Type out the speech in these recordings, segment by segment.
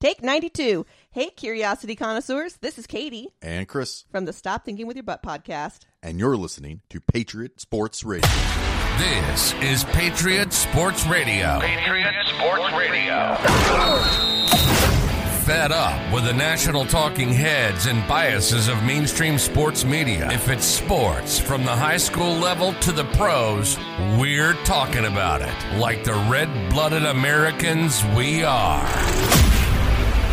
Take 92. Hey, curiosity connoisseurs. This is Katie And Chris. from the Stop Thinking with Your Butt podcast. And you're listening to Patriot Sports Radio. This is Patriot Sports Radio. Patriot Sports Radio. Fed up with the national talking heads and biases of mainstream sports media. If it's sports, from the high school level to the pros, we're talking about it. Like the red blooded Americans we are.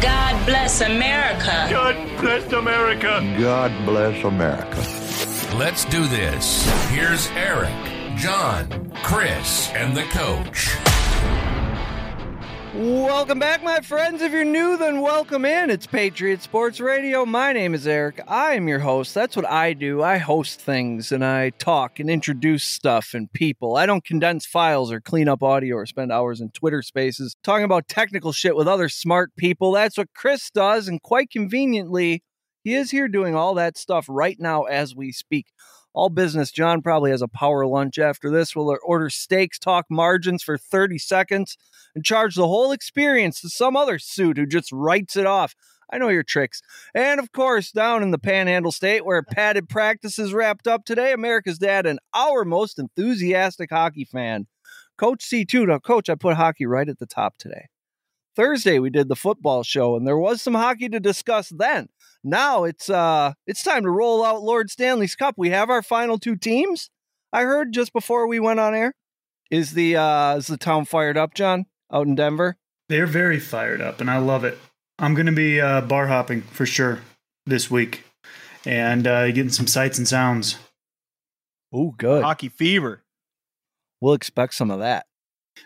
God bless America. God bless America. God bless America. Let's do this. Here's Eric, John, Chris, and the coach. Welcome back, my friends. If you're new, then welcome in. It's Patriot Sports Radio. My name is Eric. I am your host. That's what I do. I host things and I talk and introduce stuff and people. I don't condense files or clean up audio or spend hours in Twitter spaces talking about technical shit with other smart people. That's what Chris does. And quite conveniently, he is here doing all that stuff right now as we speak. All business. John probably has a power lunch after this. We'll order steaks, talk margins for 30 seconds and charge the whole experience to some other suit who just writes it off. I know your tricks. And of course, down in the Panhandle State where padded practices wrapped up today, America's dad and our most enthusiastic hockey fan, Coach C2. Now, Coach, I put hockey right at the top today. Thursday we did the football show and there was some hockey to discuss then. Now it's uh it's time to roll out Lord Stanley's Cup. We have our final two teams. I heard just before we went on air. Is the uh is the town fired up, John? Out in Denver? They're very fired up, and I love it. I'm going to be uh, bar hopping for sure this week, and uh, getting some sights and sounds. Oh, good. Hockey fever. We'll expect some of that.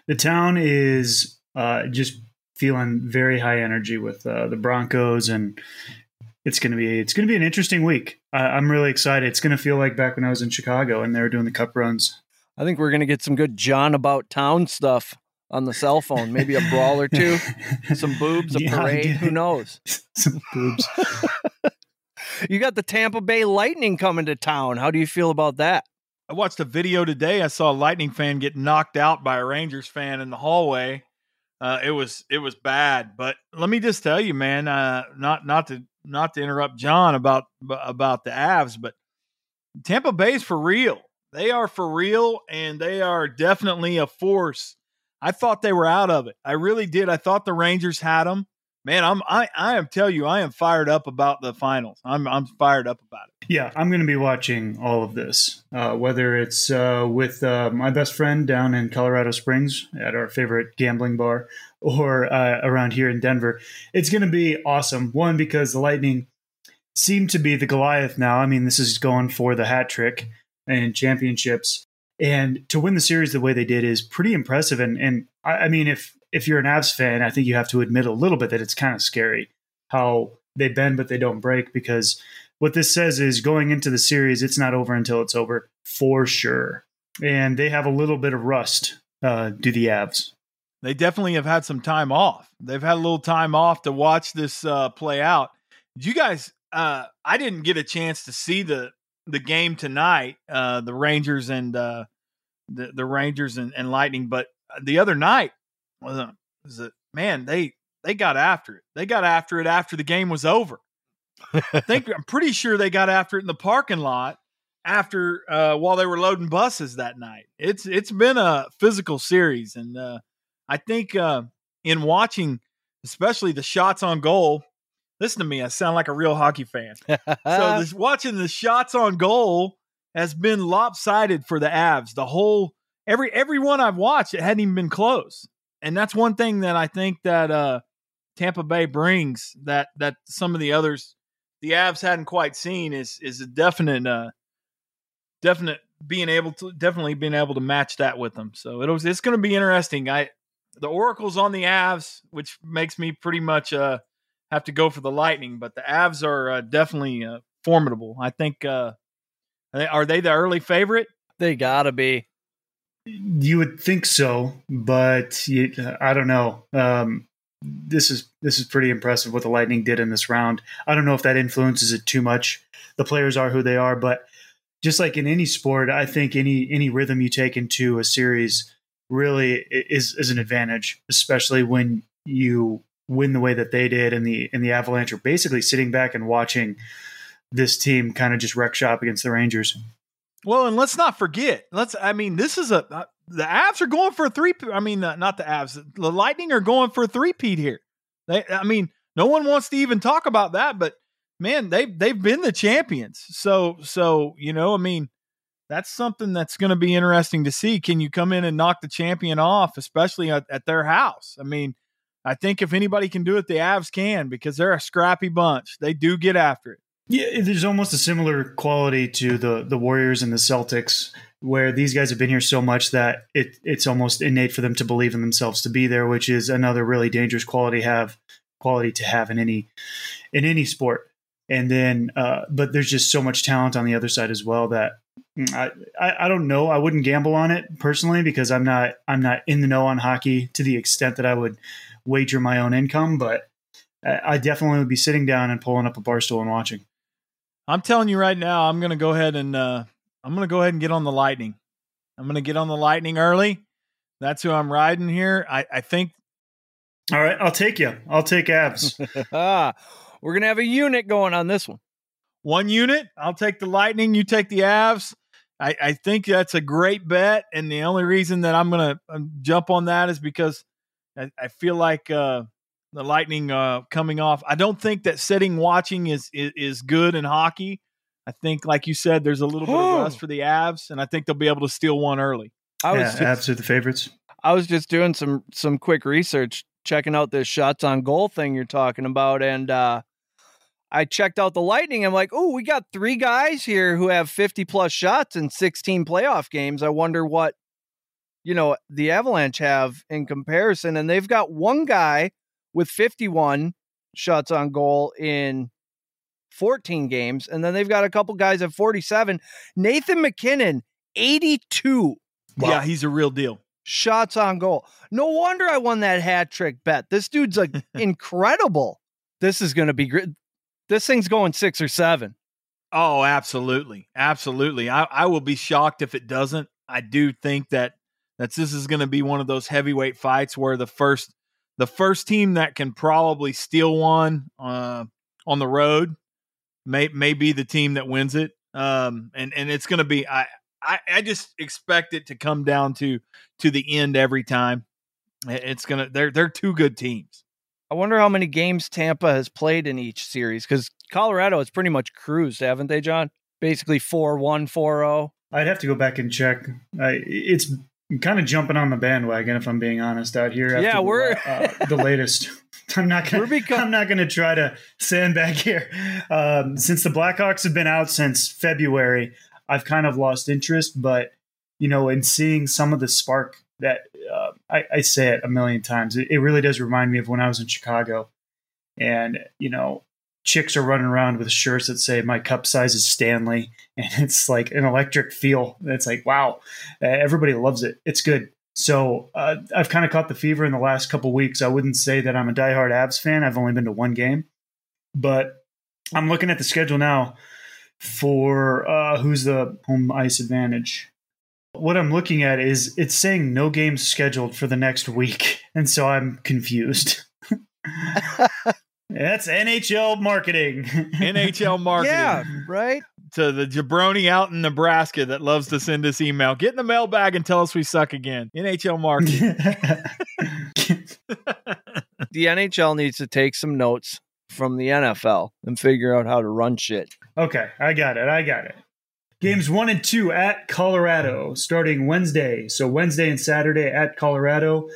The town is uh, just feeling very high energy with uh, the Broncos, and it's going to be it's going to be an interesting week. I, I'm really excited. It's going to feel like back when I was in Chicago and they were doing the Cup runs. I think we're gonna get some good John about town stuff on the cell phone. Maybe a brawl or two, some boobs, a Yeah, parade. Who knows? some boobs. You got the Tampa Bay Lightning coming to town. How do you feel about that? I watched a video today. I saw a Lightning fan get knocked out by a Rangers fan in the hallway. Uh, it was it was bad, but let me just tell you, man. Uh, not not to not to interrupt John about about the Avs, but Tampa Bay's for real. They are for real, and they are definitely a force. I thought they were out of it. I really did. I thought the Rangers had them. Man, I'm I I am tell you, I am fired up about the finals. I'm I'm fired up about it. Yeah, I'm going to be watching all of this, uh, whether it's uh, with uh, my best friend down in Colorado Springs at our favorite gambling bar or uh, around here in Denver. It's going to be awesome. One, because the Lightning seem to be the Goliath now. I mean, this is going for the hat trick and championships. And to win the series the way they did is pretty impressive. And, and I, I mean, if, if you're an Avs fan, I think you have to admit a little bit that it's kind of scary how they bend but they don't break because what this says is going into the series, it's not over until it's over for sure. And they have a little bit of rust, uh, do the Avs. they definitely have had some time off. They've had a little time off to watch this uh, play out. You guys? Uh, I didn't get a chance to see the the game tonight, uh, the Rangers and uh, the the Rangers and, and Lightning, but the other night was a, was a man they they got after it. They got after it after the game was over. I think I'm pretty sure they got after it in the parking lot after uh, while they were loading buses that night. It's it's been a physical series, and uh, I think uh, in watching, especially the shots on goal. Listen to me, I sound like a real hockey fan. so this, watching the shots on goal has been lopsided for the Avs. The whole every every one I've watched, it hadn't even been close, and that's one thing that I think that uh, Tampa Bay brings that that some of the others, the Avs hadn't quite seen is is a definite uh, definite being able to definitely being able to match that with them. So it was it's going to be interesting. I the Oracle's on the Avs, which makes me pretty much uh have to go for the Lightning, but the Avs are uh, definitely uh, formidable. I think uh are they, the early favorite? they gotta be. You would think so, but you, I don't know. Um, this is this is pretty impressive what the Lightning did in this round. I don't know if that influences it too much. The players are who they are, but just like in any sport, I think any any rhythm you take into a series really is is an advantage, especially when you win the way that they did, and the and the Avalanche are basically sitting back and watching this team kind of just wreck shop against the Rangers. Well, and let's not forget. Let's. I mean, this is a uh, the Avs are going for a three. I mean, uh, not the Avs. The Lightning are going for a three-peat here. They. I mean, no one wants to even talk about that, but man, they've they've been the champions. So so you know, I mean, that's something that's going to be interesting to see. Can you come in and knock the champion off, especially at, at their house? I mean, I think if anybody can do it, the Avs can because they're a scrappy bunch. They do get after it. Yeah, there's almost a similar quality to the the Warriors and the Celtics, where these guys have been here so much that it it's almost innate for them to believe in themselves to be there, which is another really dangerous quality have quality to have in any in any sport. And then, uh, but there's just so much talent on the other side as well that mm, I, I I don't know. I wouldn't gamble on it personally because I'm not I'm not in the know on hockey to the extent that I would wager my own income, but I I definitely would be sitting down and pulling up a bar stool and watching. I'm telling you right now, I'm going to go ahead and uh, I'm going to go ahead and get on the Lightning. I'm going to get on the Lightning early. That's who I'm riding here. I, I think. All right, I'll take you. I'll take Avs. ah, we're gonna have a unit going on this one. One unit. I'll take the Lightning. You take the Avs. I, I think that's a great bet, and the only reason that I'm going to jump on that is because I, I feel like uh, the Lightning uh, coming off. I don't think that sitting watching is, is is good in hockey. I think, like you said, there's a little bit of rust for the Avs, and I think they'll be able to steal one early. I was yeah, just, Avs are the favorites. I was just doing some some quick research, checking out this shots on goal thing you're talking about, and uh, I checked out the Lightning. I'm like, oh, we got three guys here who have 50 plus shots in 16 playoff games. I wonder what you know the Avalanche have in comparison, and they've got one guy with 51 shots on goal in 14 games, and then they've got a couple guys at 47. Nathan MacKinnon, 82 Yeah, he's a real deal. shots on goal. No wonder I won that hat trick bet. This dude's like incredible. This is going to be great. This thing's going six or seven. Oh, absolutely, absolutely. I, I will be shocked if it doesn't. I do think that that this is going to be one of those heavyweight fights where the first the first team that can probably steal one uh, on the road may may be the team that wins it. Um, and and it's going to be I, I I just expect it to come down to to the end every time. It's gonna they're they're two good teams. I wonder how many games Tampa has played in each series because Colorado has pretty much cruised, haven't they, John? Basically 4 1, 4 0. I'd have to go back and check. I, it's kind of jumping on the bandwagon, if I'm being honest, out here. after Yeah, we're- uh, the latest. I'm not gonna. Become- I'm not gonna try to sandbag here. Um, since the Blackhawks have been out since February, I've kind of lost interest. But you know, in seeing some of the spark that uh, I, I say it a million times, it, it really does remind me of when I was in Chicago, and you know, chicks are running around with shirts that say "My cup size is Stanley," and it's like an electric feel. It's like wow, everybody loves it. It's good. So uh, I've kind of caught the fever in the last couple weeks. I wouldn't say that I'm a diehard Avs fan. I've only been to one game, but I'm looking at the schedule now for uh, who's the home ice advantage. What I'm looking at is it's saying no games scheduled for the next week, and so I'm confused. That's NHL marketing. NHL marketing. Yeah, right? to the jabroni out in Nebraska that loves to send us email. Get in the mailbag and tell us we suck again. NHL marketing. The NHL needs to take some notes from the NFL and figure out how to run shit. Okay, I got it. I got it. Games one and two at Colorado starting Wednesday. So Wednesday and Saturday at Colorado.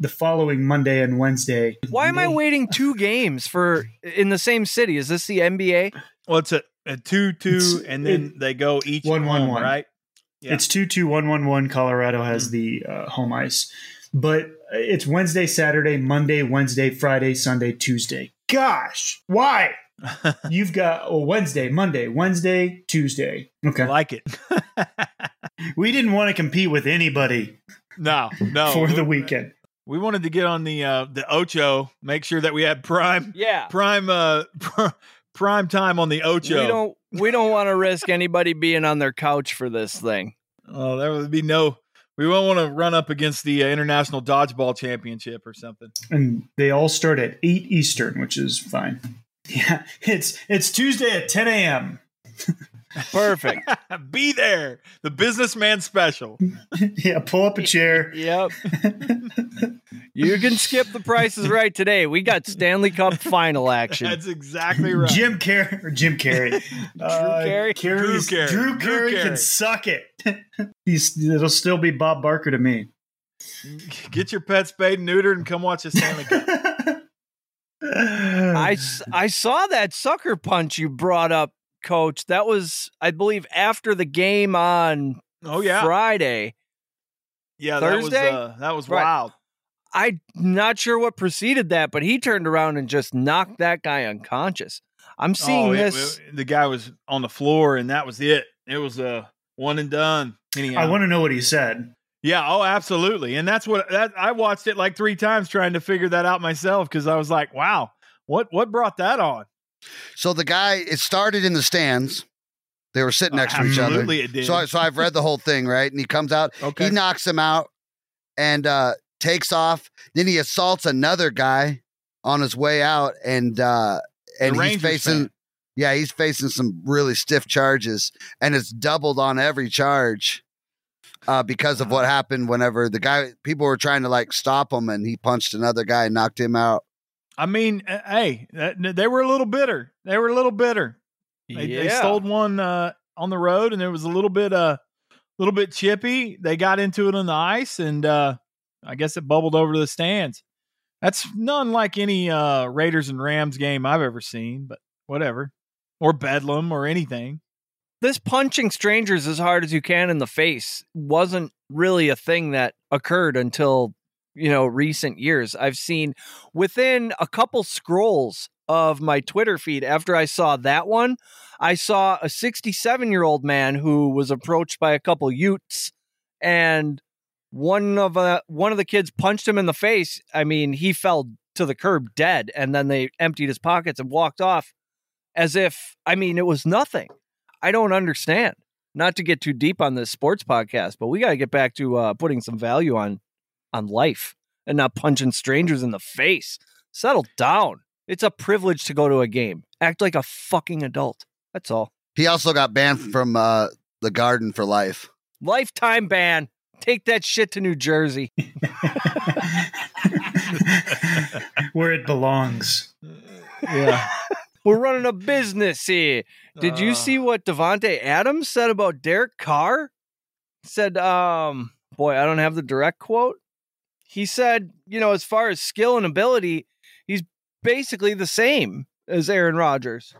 The following Monday and Wednesday. Why am I waiting two games for in the same city? Is this the NBA? well, it's a, a 2 2, It's- and then they go each One, one, home, one. right? Yeah. It's 2 2 1 1 1. Colorado has the uh, home ice. But it's Wednesday, Saturday, Monday, Wednesday, Friday, Sunday, Tuesday. Gosh, why? You've got oh, Wednesday, Monday, Wednesday, Tuesday. Okay, I Okay. like it. We didn't want to compete with anybody no, no. for the weekend. We wanted to get on the uh, the Ocho, make sure that we had prime Yeah. prime uh pr- prime time on the Ocho. We don't we don't want to risk anybody being on their couch for this thing. Oh, there would be no We won't want to run up against the uh, International Dodgeball Championship or something. and they all start at eight Eastern, which is fine. Yeah, it's it's Tuesday at 10 a.m. Perfect. Be there. The businessman special. Yeah, pull up a chair. yep. you can skip the prices right today. We got Stanley Cup final action. That's exactly right. Jim Carrey or Jim Carrey. Uh, Carrey? Carrey's- Drew Carey. Drew Drew Carey Carey. can suck it. He's it'll still be Bob Barker to me. Get your pet spayed and neutered and come watch a Stanley Cup. I, I saw that sucker punch you brought up, coach. That was, I believe, after the game on Oh yeah, Friday. yeah. Thursday? That was uh, that was Right. wild. I'm not sure what preceded that, but he turned around and just knocked that guy unconscious. I'm seeing Oh, it- this. it- the guy was on the floor, and that was it. It was a uh, one and done. Anyhow. I want to know what he said. Yeah, oh, absolutely. And that's what that I watched it like three times trying to figure that out myself because I was like, wow, what what brought that on? So the guy, it started in the stands. They were sitting next to each other. Absolutely, it did. So, I- so I've read the whole thing, right? And he comes out, okay. he knocks him out and uh, takes off. Then he assaults another guy on his way out, and uh, and he's facing, fan. yeah, he's facing some really stiff charges, and it's doubled on every charge. Uh, because of what happened whenever the guy people were trying to like stop him and he punched another guy and knocked him out. I mean, uh, hey, they were a little bitter. They were a little bitter. They, they stole one uh, on the road, and it was a little bit, uh, little bit chippy. They got into it on the ice, and uh, I guess it bubbled over to the stands. That's none like any uh, Raiders and Rams game I've ever seen, but whatever, or Bedlam or anything. this punching strangers as hard as you can in the face wasn't really a thing that occurred until you know recent years i've seen within a couple scrolls of my twitter feed after i saw that one i saw a 67 year old man who was approached by a couple utes and one of uh, one of the kids punched him in the face i mean he fell to the curb dead and then they emptied his pockets and walked off as if i mean it was nothing I don't understand. Not to get too deep on this sports podcast, but we got to get back to uh, putting some value on on life and not punching strangers in the face. Settle down. It's a privilege to go to a game. Act like a fucking adult. That's all. He also got banned from uh, the Garden for life. Lifetime ban. Take that shit to New Jersey. Where it belongs. Yeah. We're running a business here. Did you Uh, see what Davante Adams said about Derek Carr? Said, um, boy, I don't have the direct quote. He said, you know, as far as skill and ability, he's basically the same as Aaron Rodgers.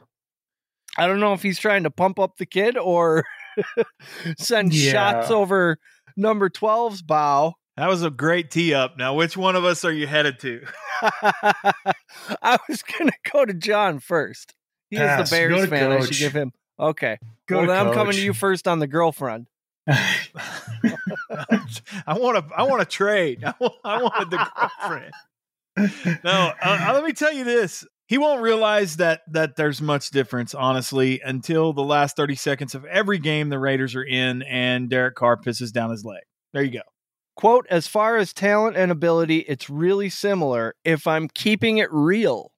I don't know if he's trying to pump up the kid or send Yeah. shots over number 12's bow. That was a great tee up. Now, which one of us are you headed to? I was going to go to John first. He Pass. is the Bears fan. I should give him. Okay. Go well, then I'm coming to you first on the girlfriend. I want to. I want to trade. I want, I wanted the girlfriend. No, uh, uh, let me tell you this. He won't realize that that there's much difference, honestly, until the last 30 seconds of every game the Raiders are in, and Derek Carr pisses down his leg. There you go. Quote, as far as talent and ability, it's really similar if I'm keeping it real.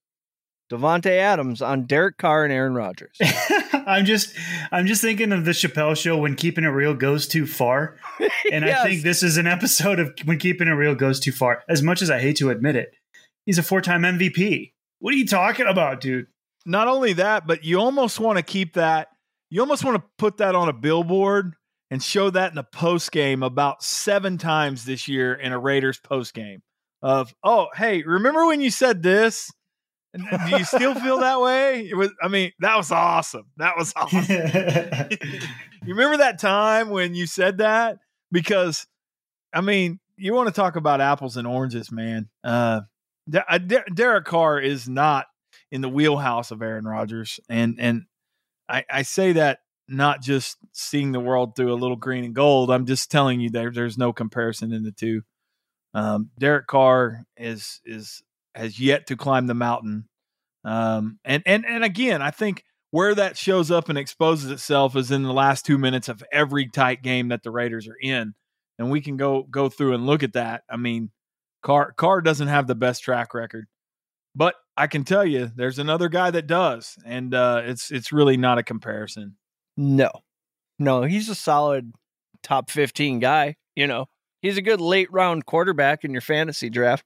Davante Adams on Derek Carr and Aaron Rodgers. I'm just I'm just thinking of the Chappelle show when keeping it real goes too far. And I think this is an episode of when keeping it real goes too far. As much as I hate to admit it. He's a four-time MVP. What are you talking about, dude? Not only that, but you almost want to keep that. You almost want to put that on a billboard and show that in a post game about seven times this year in a Raiders post game. Of oh hey, remember when you said this? Do you still feel that way? It was. I mean, that was awesome. That was awesome. you remember that time when you said that? Because, I mean, you want to talk about apples and oranges, man. Uh, uh, De- Derek Carr is not in the wheelhouse of Aaron Rodgers, and and I, I say that not just seeing the world through a little green and gold. I'm just telling you there there's no comparison in the two. Um, Derek Carr is is has yet to climb the mountain, um, and and and again, I think where that shows up and exposes itself is in the last two minutes of every tight game that the Raiders are in. and we can go go through and look at that. I mean, Carr Carr doesn't have the best track record, but I can tell you, there's another guy that does, and uh, it's it's really not a comparison. No, no, he's a solid top 15 guy. You know, he's a good late round quarterback in your fantasy draft.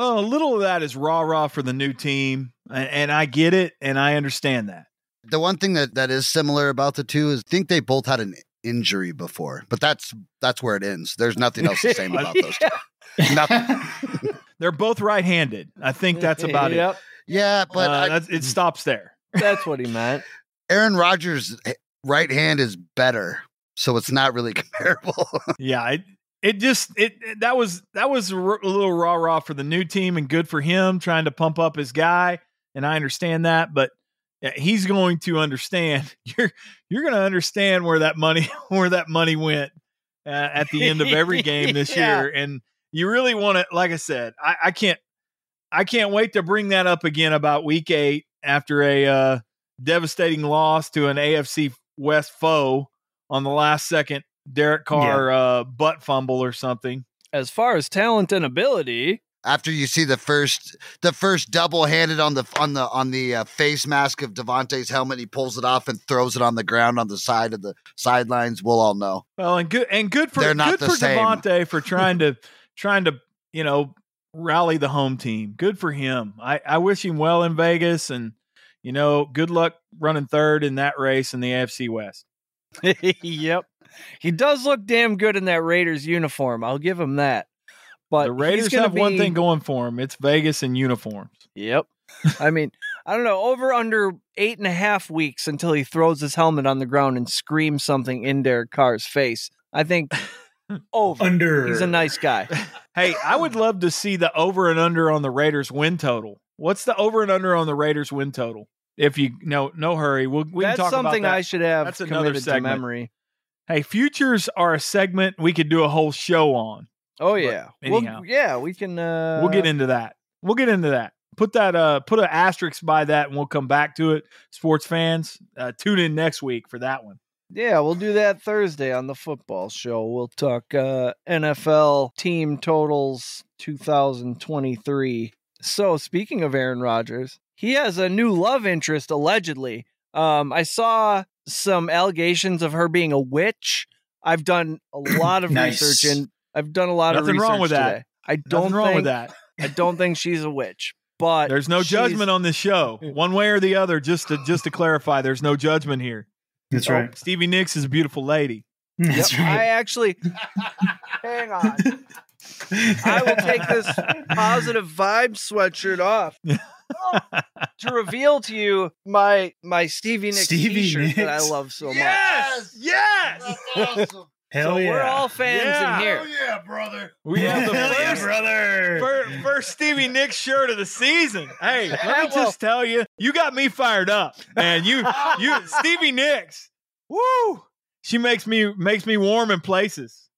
Well, a little of that is rah rah for the new team, and, and I get it, and I understand that. The one thing that, that is similar about the two is I think they both had an injury before, but that's that's where it ends. There's nothing else the same about those two. Nothing. They're both right-handed. I think that's about Yep, it. Yeah, but Uh, I- that's, it stops there. that's what he meant. Aaron Rodgers' right hand is better, so it's not really comparable. yeah, it it just it, it- that was that was a r- a little rah rah for the new team and good for him trying to pump up his guy, and I understand that, but yeah, he's going to understand. You're you're going to understand where that money where that money went uh, at the end of every game this Yeah. year, and you really want to. Like I said, I, I can't I can't wait to bring that up again about week eight after a uh, devastating loss to an AFC West foe on the last second Derek Carr uh, butt fumble or something. As far as talent and ability, After you see the first the first double handed on the on the on the uh, face mask of Davante's helmet, he pulls it off and throws it on the ground on the side of the sidelines. We'll all know. Well, and good and good for They're not good the for same. Devontae for trying to trying to you know rally the home team. Good for him. I I wish him well in Vegas, and you know, good luck running third in that race in the AFC West. yep. He does look damn good in that Raiders uniform. I'll give him that. But the Raiders gonna have one thing going for him. it's Vegas and uniforms. Yep. I mean, I don't know, over under eight and a half weeks until he throws his helmet on the ground and screams something in Derek Carr's face. I think over. Under. He's a nice guy. Hey, I would love to see the over and under on the Raiders win total. What's the over and under on the Raiders win total? If you no no hurry, we'll we That's can talk something about that. I should have That's another committed to segment. memory. Hey, futures are a segment we could do a whole show on. Oh yeah. anyhow. Well, yeah, we can uh we'll get into that. We'll get into that. Put that uh put an asterisk by that and we'll come back to it. Sports fans, uh, tune in next week for that one. Yeah, we'll do that Thursday on the football show. We'll talk uh, NFL team totals 2023. So, speaking of Aaron Rodgers, he has a new love interest allegedly. Um, I saw some allegations of her being a witch. I've done a lot of Nice. research and I've done a lot of Nothing research wrong with that. today. I don't Nothing wrong think, with that. I don't think she's a witch, but There's no judgment on this show, one way or the other. Just to just to clarify, there's no judgment here. That's Oh, right. Stevie Nicks is a beautiful lady. That's Yep, I actually hang on. I will take this positive vibe sweatshirt off to reveal to you my my Stevie Nicks Stevie t-shirt that I love so much. Yes, yes. Awesome. Hell so yeah. we're all fans Yeah. in here. yeah, brother. We have the Hell yeah, first, brother. fir- first Stevie Nicks shirt of the season. Hey, let me Well- just tell you, you got me fired up, man. You, you, Stevie Nicks. Woo! She makes me makes me warm in places.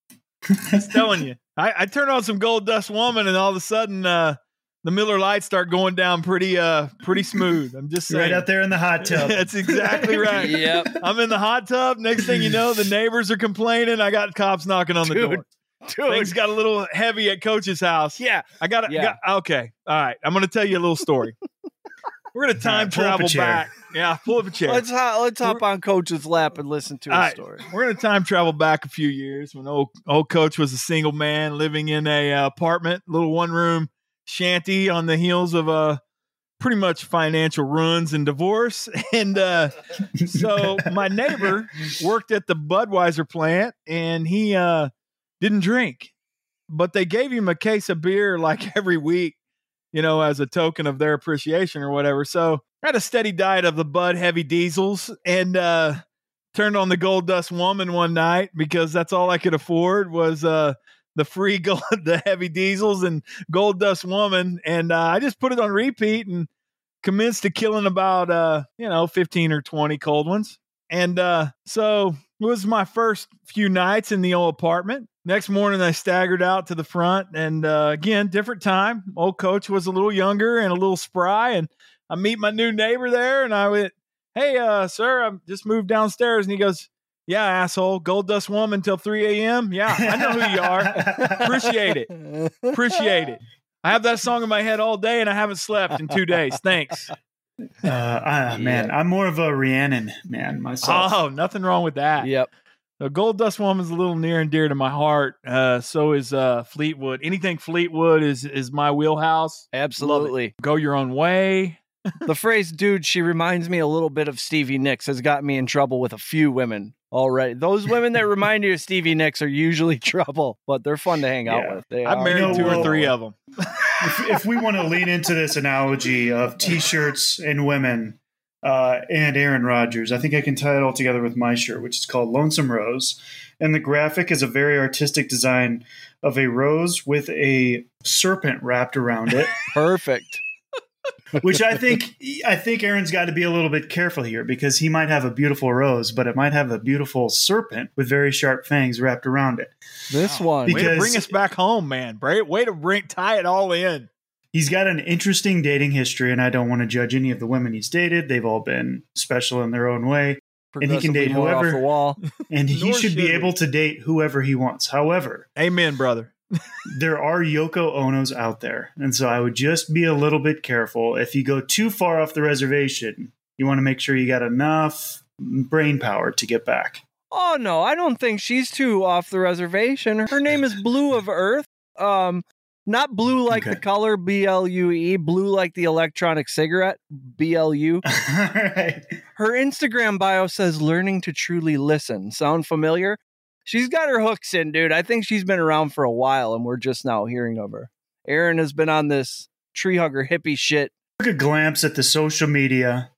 Just telling you, I, I turn on some Gold Dust Woman, and all of a sudden, uh, the Miller Lites start going down pretty, uh, pretty smooth. I'm just saying. right out there in the hot tub. That's exactly right. Yep. I'm in the hot tub. Next thing you know, the neighbors are complaining. I got cops knocking on the Dude, door. Dude. Things got a little heavy at Coach's house. Yeah. I got to. Yeah. okay. All right. I'm going to tell you a little story. We're going to time right, pull up a travel back. Yeah, pull up a chair. Let's hop, let's hop on coach's lap and listen to All a right, story. We're going to time travel back a few years when old old coach was a single man living in a uh, apartment, little one room shanty on the heels of uh, pretty much financial ruins and divorce. And uh, so my neighbor worked at the Budweiser plant, and he uh, didn't drink, but they gave him a case of beer like every week, you know, as a token of their appreciation or whatever. So I had a steady diet of the Bud Heavy Diesels, and uh, turned on the Gold Dust Woman one night because that's all I could afford was uh, the free gold, the Heavy Diesels and Gold Dust Woman, and uh, I just put it on repeat and commenced to killing about uh, you know fifteen or twenty cold ones, and uh, so it was my first few nights in the old apartment. Next morning, I staggered out to the front, and uh, again, different time. Old coach was a little younger and a little spry, and I meet my new neighbor there, and I went, "Hey, uh, sir, I just moved downstairs," and he goes, Yeah, asshole. Gold Dust Woman till 3 a.m. Yeah, I know who you are. Appreciate it. Appreciate it. I have that song in my head all day and I haven't slept in two days. Thanks. Uh, uh, man, I'm more of a Rhiannon man myself. Oh, nothing wrong with that. Yep. The Gold Dust Woman's a little near and dear to my heart. Uh, so is uh, Fleetwood. Anything Fleetwood is is my wheelhouse. Absolutely. Go your own way. The phrase dude she reminds me a little bit of stevie nicks has got me in trouble with a few women already those women that remind you of stevie nicks are usually trouble but they're fun to hang out with they I've are. married know, two or three of them. if, if we want to lean into this analogy of t-shirts and women uh, and Aaron Rodgers, I think I can tie it all together with my shirt, which is called Lonesome Rose, and the graphic is a very artistic design of a rose with a serpent wrapped around it. perfect which I think I think Aaron's got to be a little bit careful here because he might have a beautiful rose, but it might have a beautiful serpent with very sharp fangs wrapped around it. this one Be- Way to bring us back home, man. Way to bring tie it all in. He's got an interesting dating history, and I don't want to judge any of the women he's dated. They've all been special in their own way, and he can date more off whoever- the wall and he Nor should be we. able to date whoever he wants. However, Amen, brother. There are Yoko Onos out there, and so I would just be a little bit careful. If you go too far off the reservation, you want to make sure you got enough brain power to get back. oh no i don't think she's too off the reservation her name is Blu of Earth um not blue like the color b-l-u-e blue like the electronic cigarette b-l-u. Her Instagram bio says learning to truly listen. Sound familiar? She's got her hooks in, dude. I think she's been around for a while and we're just now hearing of her. Aaron has been on this tree hugger hippie shit. took a glance at the social media,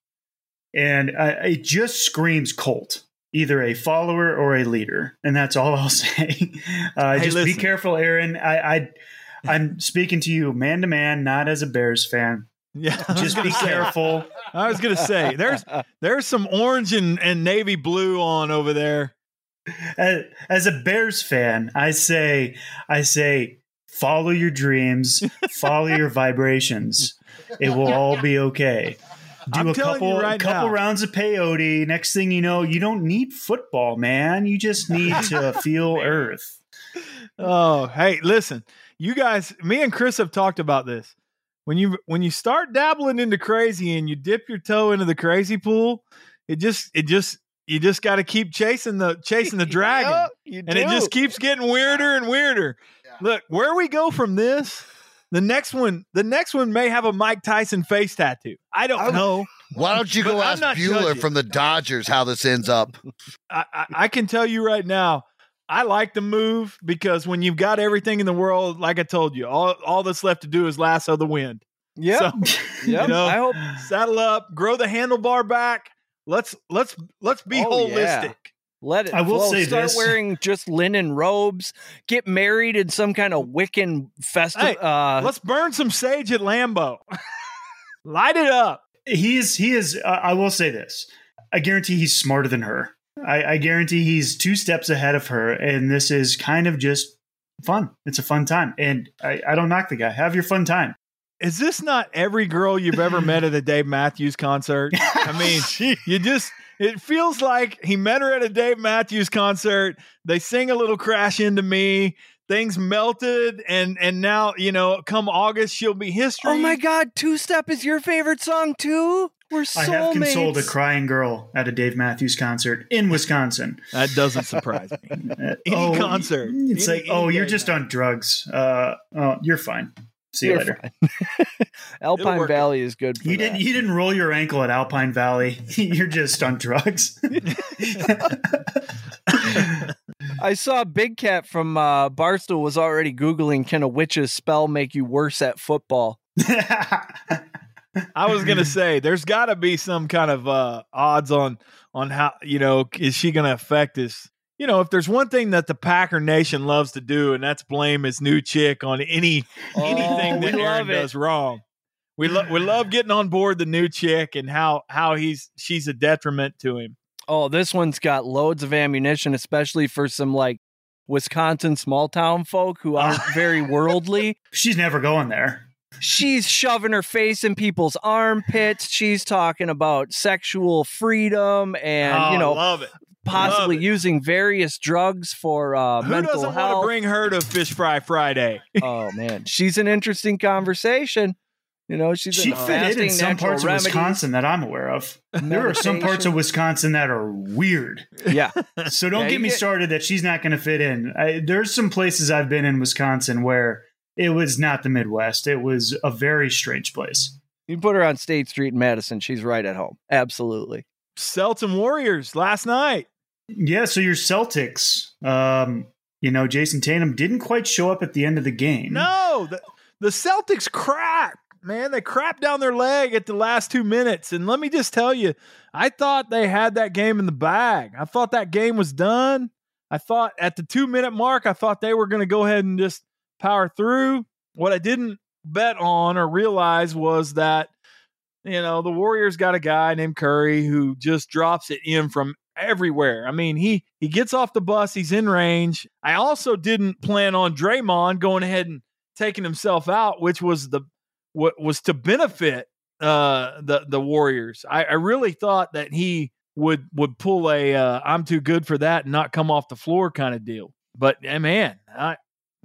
and I, it just screams cult. Either a follower or a leader, and that's all I'll say. Uh, Hey, just be careful, Aaron. I, I, I'm speaking to you man to man, not as a Bears fan. Yeah, Just be say- careful. I was gonna say there's there's some orange and, and navy blue on over there. As, a Bears fan, I say, I say, follow your dreams, follow your vibrations. It will all be okay. Do I'm a couple, right couple now. rounds of peyote. Next thing you know, you don't need football, man. You just need to feel Earth. Oh, hey, listen, you guys, me and Chris have talked about this. When you when you start dabbling into crazy and you dip your toe into the crazy pool, it just it just you just got to keep chasing the chasing the dragon, Yep, and it just keeps getting weirder and weirder. Look, where we go from this, the next one, the next one may have a Mike Tyson face tattoo. I don't I- know. Why don't you go ask not Bueller judging. from the Dodgers how this ends up? I, I, I can tell you right now, I like the move because when you've got everything in the world, like I told you, all all that's left to do is lasso the wind. Yeah. So, yeah. you know, I hope saddle up, grow the handlebar back. Let's let's let's be Oh, yeah. holistic. let it I will flow. say Start this. wearing just linen robes. Get married in some kind of Wiccan festival. Hey, uh, Let's burn some sage at Lambeau. Light it up. He's he is. Uh, I will say this. I guarantee he's smarter than her. I, I guarantee he's two steps ahead of her, and this is kind of just fun. It's a fun time, and I, I don't knock the guy. Have your fun time. Is this not every girl you've ever met at a Dave Matthews concert? I mean, you just it feels like he met her at a Dave Matthews concert. They sing a little crash into me. Things melted and and now, you know, come August she'll be history. oh my God, Two Step is your favorite song too? We're soulmates. I have consoled a crying girl at a Dave Matthews concert in Wisconsin. That doesn't surprise me. Uh, Any concert. It's Any- like, oh, you're just now. on drugs. Uh, oh, you're fine. See you You're later. fine. Alpine work. Valley is good for You that. didn't. You didn't roll your ankle at Alpine Valley. you're just on drugs. I saw Big Cat from uh, Barstool was already Googling can a witch's spell make you worse at football? I was gonna say there's gotta be some kind of uh odds on on how you know, is she gonna affect this? You know, if there's one thing that the Packer Nation loves to do, and that's blame his new chick on any oh, anything Oh, that Aaron love does wrong. We love we love getting on board the new chick and how how he's she's a detriment to him. Oh, this one's got loads of ammunition, especially for some like Wisconsin small town folk who aren't very worldly. She's never going there. She's shoving her face in people's armpits. She's talking about sexual freedom and, oh, you know, love it. Possibly using various drugs for uh, Who mental doesn't want health. to bring her to Fish Fry Friday? oh man, she's an interesting conversation. You know, she's She a fit in in some natural parts of remedies. Wisconsin that I'm aware of. There are some parts of. Wisconsin that are weird. Yeah, So don't Yeah, get me get- started that she's not going to fit in. I, there's some places I've been in Wisconsin where it was not the Midwest. It was a very strange place. you put her on State Street in Madison, she's right at home. Absolutely. Celtic Warriors last night. Yeah, so your Celtics, um, you know, Jayson Tatum didn't quite show up at the end of the game. No, the, the Celtics crap, man. They crap down their leg at the last two minutes. And let me just tell you, I thought they had that game in the bag. I thought that game was done. I thought at the two minute mark, I thought they were going to go ahead and just power through. What I didn't bet on or realize was that, you know, the Warriors got a guy named Curry who just drops it in from everywhere. I mean, he he gets off the bus, he's in range. I also didn't plan on Draymond going ahead and taking himself out, which was the what was to benefit uh the the Warriors. I, I really thought that he would would pull a uh, I'm too good for that and not come off the floor kind of deal. But eh, man, I,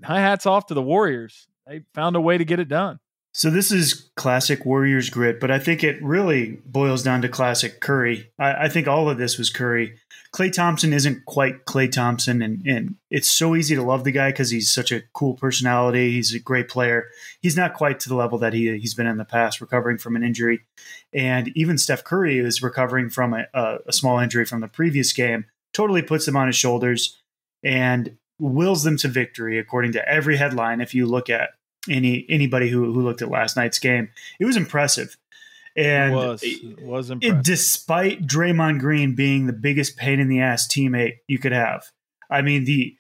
high hats off to the Warriors. They found a way to get it done. So this is classic Warriors grit, but I think it really boils down to classic Curry. I, I think all of this was Curry. Klay Thompson isn't quite Klay Thompson, and, and it's so easy to love the guy because he's such a cool personality. He's a great player. He's not quite to the level that he he's been in the past, recovering from an injury, and even Steph Curry is recovering from a, a, a small injury from the previous game. Totally puts them on his shoulders and wills them to victory, according to every headline. If you look at any anybody who who looked at last night's game. It was impressive. And it was it was it, impressive. despite Draymond Green being the biggest pain in the ass teammate you could have. I mean the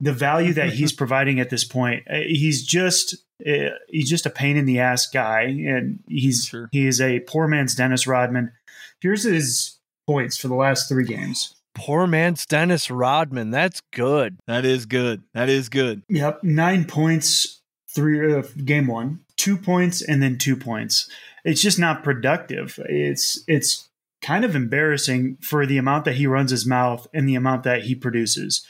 the value that he's providing at this point, uh, he's just uh, he's just a pain in the ass guy, and he's Sure. he is a poor man's Dennis Rodman. Here's his points for the last three games. Poor man's Dennis Rodman. That's good. that is good. That is good. Yep, nine points, three uh, game one, two points, and then two points. It's just not productive. It's it's kind of embarrassing for the amount that he runs his mouth and the amount that he produces,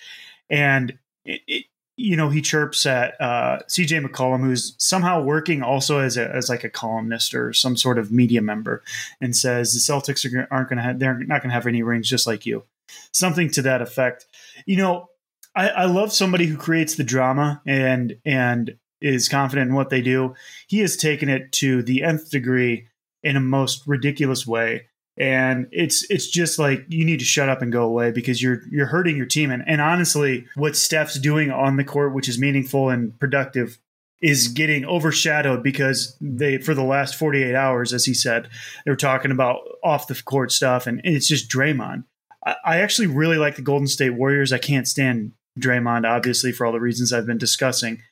and it, it, you know he chirps at uh, C.J. McCollum, who's somehow working also as a as like a columnist or some sort of media member, and says the Celtics are, aren't going to have they're not going to have any rings just like you, something to that effect. You know, I, I love somebody who creates the drama and and is confident in what they do. He has taken it to the nth degree in a most ridiculous way. And it's it's just like you need to shut up and go away because you're you're hurting your team. And, and honestly, what Steph's doing on the court, which is meaningful and productive, is getting overshadowed because they for the last 48 hours, as he said, they were talking about off the court stuff, and, it's just Draymond. I, I actually really like the Golden State Warriors. I can't stand Draymond, obviously, for all the reasons I've been discussing.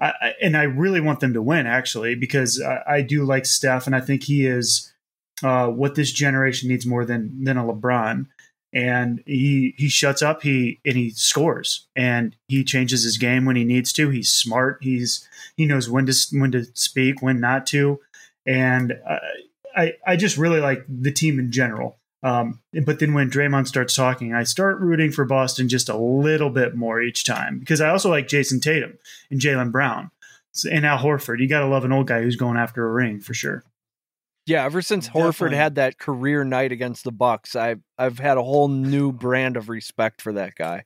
I, and I really want them to win, actually, because I, I do like Steph, and I think he is uh, what this generation needs more than than a LeBron. And he he shuts up, he and he scores, and he changes his game when he needs to. He's smart. He's he knows when to when to speak, when not to, and uh, I I just really like the team in general. Um, but then when Draymond starts talking, I start rooting for Boston just a little bit more each time because I also like Jayson Tatum and Jaylen Brown So- and Al Horford. You got to love an old guy who's going after a ring for sure. Yeah, ever since Horford Definitely. had that career night against the Bucks, I've I've had a whole new brand of respect for that guy,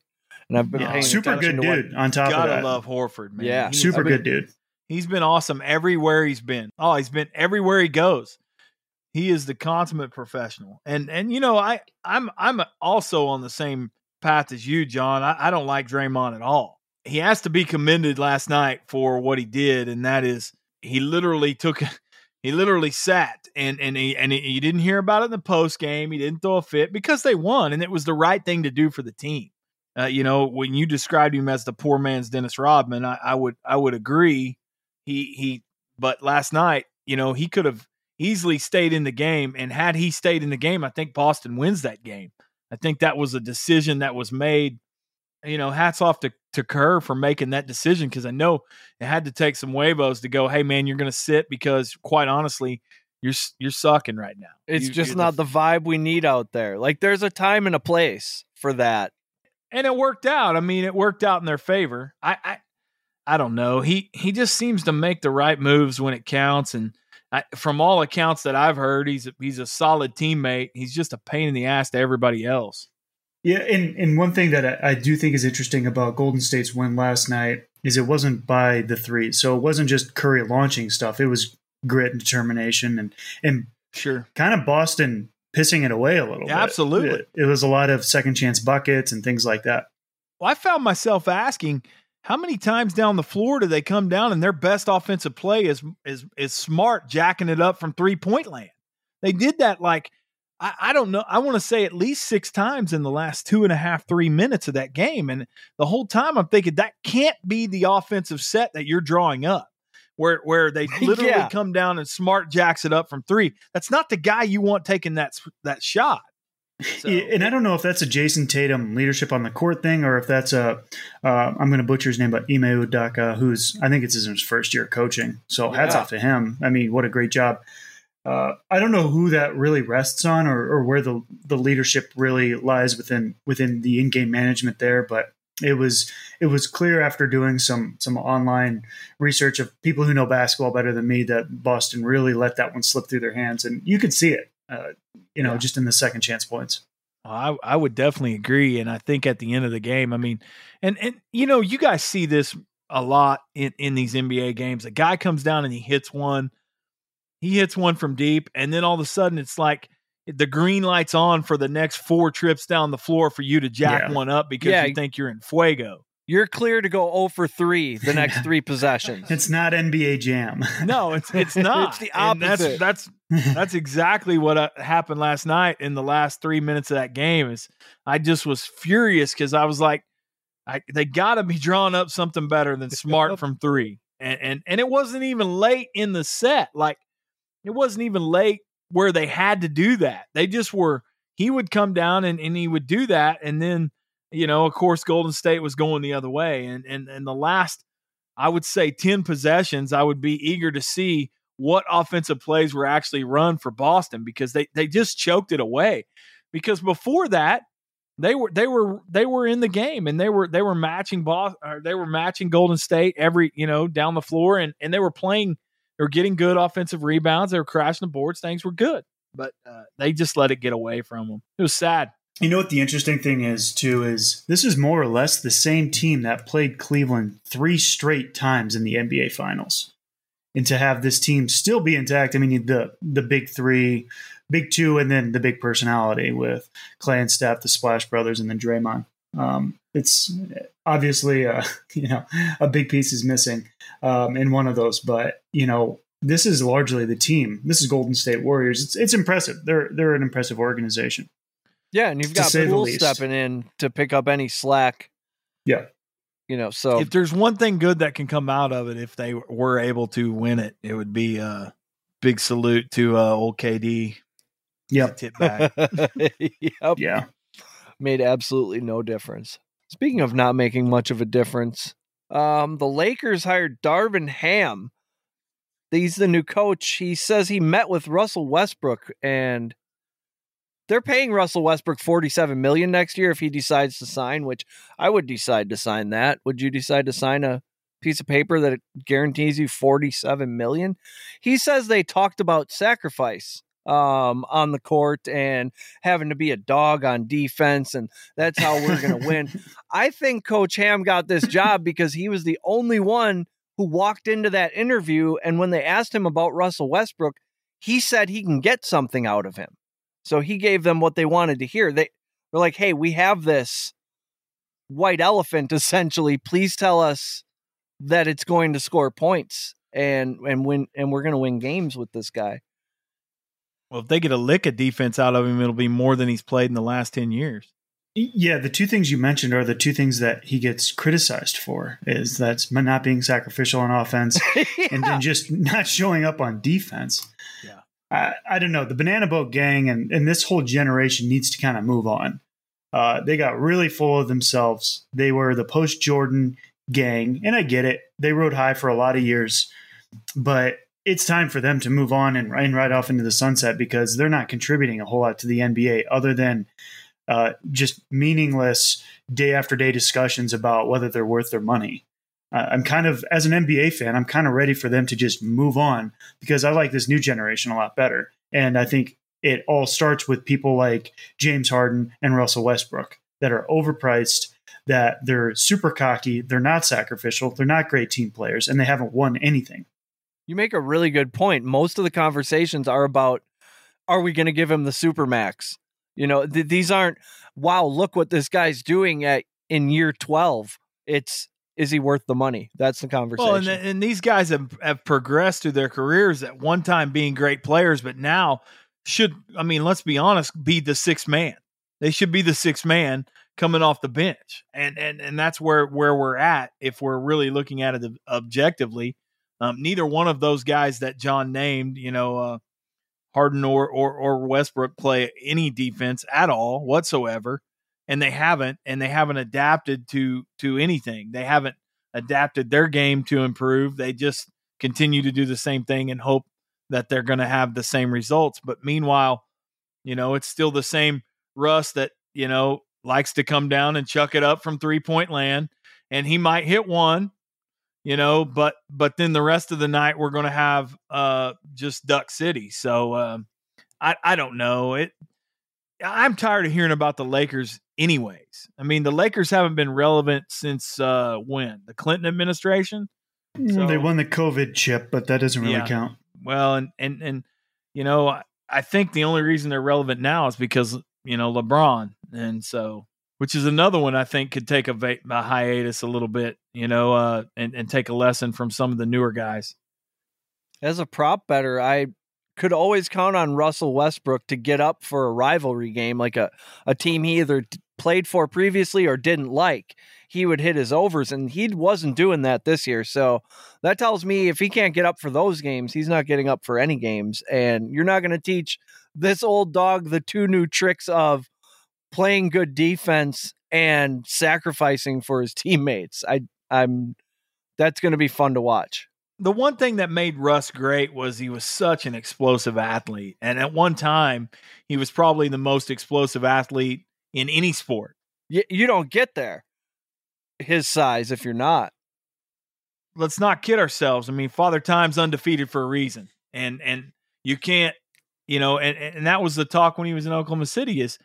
and I've been Yeah, paying super good to what- dude. on top of Gotta that, love Horford, man. Yeah. He's- super I mean, good dude. He's been awesome everywhere he's been. Oh, he's been everywhere he goes. He is the consummate professional. And and you know, I I'm I'm also on the same path as you, John. I, I don't like Draymond at all. He has to be commended last night for what he did, and that is he literally took he literally sat and and he and he, didn't hear about it in the post game. He didn't throw a fit because they won, and it was the right thing to do for the team. Uh, you know, when you described him as the poor man's Dennis Rodman, I, I would I would agree. He he, but last night, you know, he could have easily stayed in the game, and had he stayed in the game, I think Boston wins that game. I think that was a decision that was made. You know, hats off to to Kerr for making that decision because I know it had to take some huevos to go. Hey, man, you're going to sit because, quite honestly, you're you're sucking right now. It's You- just not the vibe we need out there. Like there's a time and a place for that. and it worked out. I mean, it worked out in their favor. I, I, I don't know. He he just seems to make the right moves when it counts, and I, from all accounts that I've heard, he's he's a solid teammate. He's just a pain in the ass to everybody else. Yeah, and, and one thing that I, I do think is interesting about Golden State's win last night is it wasn't by the three. So it wasn't just Curry launching stuff. It was grit and determination and and Sure. kind of Boston pissing it away a little Yeah, bit. absolutely. It, it was a lot of second chance buckets and things like that. Well, I found myself asking how many times down the floor do they come down and their best offensive play is is is smart jacking it up from three point land. They did that like I, I don't know. I want to say at least six times in the last two and a half, three minutes of that game. And the whole time I'm thinking that can't be the offensive set that you're drawing up. Where where they literally Yeah. come down and smart jacks it up from three. That's not the guy you want taking that that shot. So- Yeah, and I don't know if that's a Jayson Tatum leadership on the court thing or if that's a uh, I'm going to butcher his name, but Ime Udoka, who's I think it's his first year coaching. So hats Yeah. off to him. I mean, what a great job. Uh, I don't know who that really rests on or, or where the the leadership really lies within within the in game management there, but it was it was clear after doing some some online research of people who know basketball better than me that Boston really let that one slip through their hands, and you could see it, uh, you know, Yeah. just in the second chance points. I, I would definitely agree, and I think at the end of the game, I mean, and and you know, you guys see this a lot in in these NBA games. A guy comes down and he hits one, he hits one from deep, and then all of a sudden, it's like the green light's on for the next four trips down the floor for you to jack Yeah. one up because Yeah. you think you're in fuego. You're clear to go 0 for 3 the next three possessions. It's not NBA Jam. No, it's it's not. It's the And opposite. That's that's that's exactly what uh, happened last night in the last three minutes of that game. Is I just was furious because I was like, I, they got to be drawing up something better than smart from three, and and and it wasn't even late in the set. Like it wasn't even late where they had to do that. They just were. He would come down and and he would do that, and then you know, of course, Golden State was going the other way, and and and the last. I would say 10 possessions, I would be eager to see what offensive plays were actually run for Boston because they they just choked it away. Because before that, they were they were they were in the game and they were they were matching Boston or they were matching Golden State every, you know, down the floor and and they were playing they were getting good offensive rebounds, they were crashing the boards, things were good. But uh, they just let it get away from them. It was sad. You know what the interesting thing is too is this is more or less the same team that played Cleveland three straight times in the NBA Finals, and to have this team still be intact. I mean, the the big three, big two, and then the big personality with Klay and Steph, the Splash Brothers, and then Draymond. Um, it's obviously uh, you know a big piece is missing um, in one of those, but you know this is largely the team. This is Golden State Warriors. It's it's impressive. They're they're an impressive organization. Yeah, and you've got say Poole stepping in to pick up any slack. Yeah. You know, so If there's one thing good that can come out of it, if they were able to win it, it would be a big salute to uh, old KD. Yep. Tip back. yep, Yeah. made absolutely no difference. Speaking of not making much of a difference, um, the Lakers hired Darvin Ham. He's the new coach. He says he met with Russell Westbrook and they're paying Russell Westbrook 47 million next year if he decides to sign, which I would decide to sign that. Would you decide to sign a piece of paper that guarantees you 47 million? He says they talked about sacrifice um on the court and having to be a dog on defense and that's how we're going to win. I think coach Ham got this job because he was the only one who walked into that interview and when they asked him about Russell Westbrook, he said he can get something out of him. So he gave them what they wanted to hear. They were like, "Hey, we have this white elephant essentially. Please tell us that it's going to score points and and win and we're going to win games with this guy." Well, if they get a lick of defense out of him, it'll be more than he's played in the last 10 years. Yeah, the two things you mentioned are the two things that he gets criticized for is that's not being sacrificial on offense and then just not showing up on defense. I, I don't know. The Banana Boat gang and, and this whole generation needs to kind of move on. Uh, they got really full of themselves. They were the post Jordan gang, and I get it. They rode high for a lot of years, but it's time for them to move on and, and ride off into the sunset because they're not contributing a whole lot to the NBA other than uh, just meaningless day after day discussions about whether they're worth their money. I'm kind of, as an NBA fan, I'm kind of ready for them to just move on because I like this new generation a lot better. And I think it all starts with people like James Harden and Russell Westbrook that are overpriced, that they're super cocky, they're not sacrificial, they're not great team players, and they haven't won anything. You make a really good point. Most of the conversations are about are we going to give him the super max? You know, th- these aren't wow, look what this guy's doing at in year 12. It's is he worth the money? That's the conversation. Well, and, and these guys have, have progressed through their careers at one time being great players, but now should I mean, let's be honest, be the sixth man. They should be the sixth man coming off the bench, and and and that's where where we're at if we're really looking at it objectively. Um, neither one of those guys that John named, you know, uh, Harden or, or or Westbrook play any defense at all whatsoever, and they haven't, and they haven't adapted to to anything. They haven't adapted their game to improve. They just continue to do the same thing and hope that they're going to have the same results. But meanwhile, you know, it's still the same Russ that you know likes to come down and chuck it up from three point land, and he might hit one you know but but then the rest of the night we're going to have uh just duck city so um i i don't know it i'm tired of hearing about the lakers anyways i mean the lakers haven't been relevant since uh when the clinton administration so, they won the covid chip but that doesn't really yeah. count well and and and you know I, I think the only reason they're relevant now is because you know lebron and so which is another one I think could take a, va- a hiatus a little bit, you know, uh, and, and take a lesson from some of the newer guys. As a prop better, I could always count on Russell Westbrook to get up for a rivalry game, like a, a team he either played for previously or didn't like. He would hit his overs, and he wasn't doing that this year. So that tells me if he can't get up for those games, he's not getting up for any games. And you're not going to teach this old dog the two new tricks of playing good defense and sacrificing for his teammates. I I'm that's going to be fun to watch. The one thing that made Russ great was he was such an explosive athlete. And at one time, he was probably the most explosive athlete in any sport. You, you don't get there his size if you're not. Let's not kid ourselves. I mean, Father Time's undefeated for a reason. And and you can't, you know, and, and that was the talk when he was in Oklahoma City is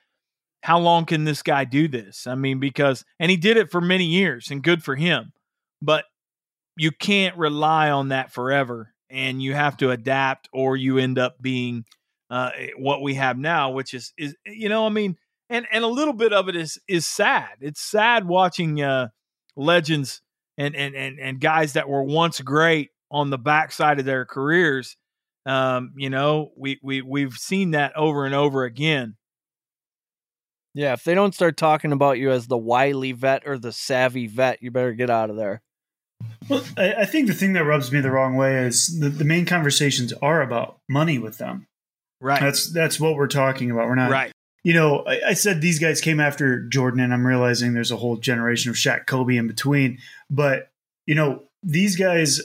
how long can this guy do this? I mean, because, and he did it for many years and good for him, but you can't rely on that forever and you have to adapt or you end up being uh, eh, what we have now, which is, is, you know, I mean, and, and a little bit of it is, is sad. It's sad watching uh, legends and, and, and, and guys that were once great on the backside of their careers. Um, you know, we, we, we've seen that over and over again yeah, if they don't start talking about you as the wily vet or the savvy vet, you better get out of there. Well, I, I think the thing that rubs me the wrong way is the, the main conversations are about money with them. Right. That's that's what we're talking about. We're not right. You know, I, I said these guys came after Jordan, and I'm realizing there's a whole generation of Shaq, Kobe in between. But you know, these guys,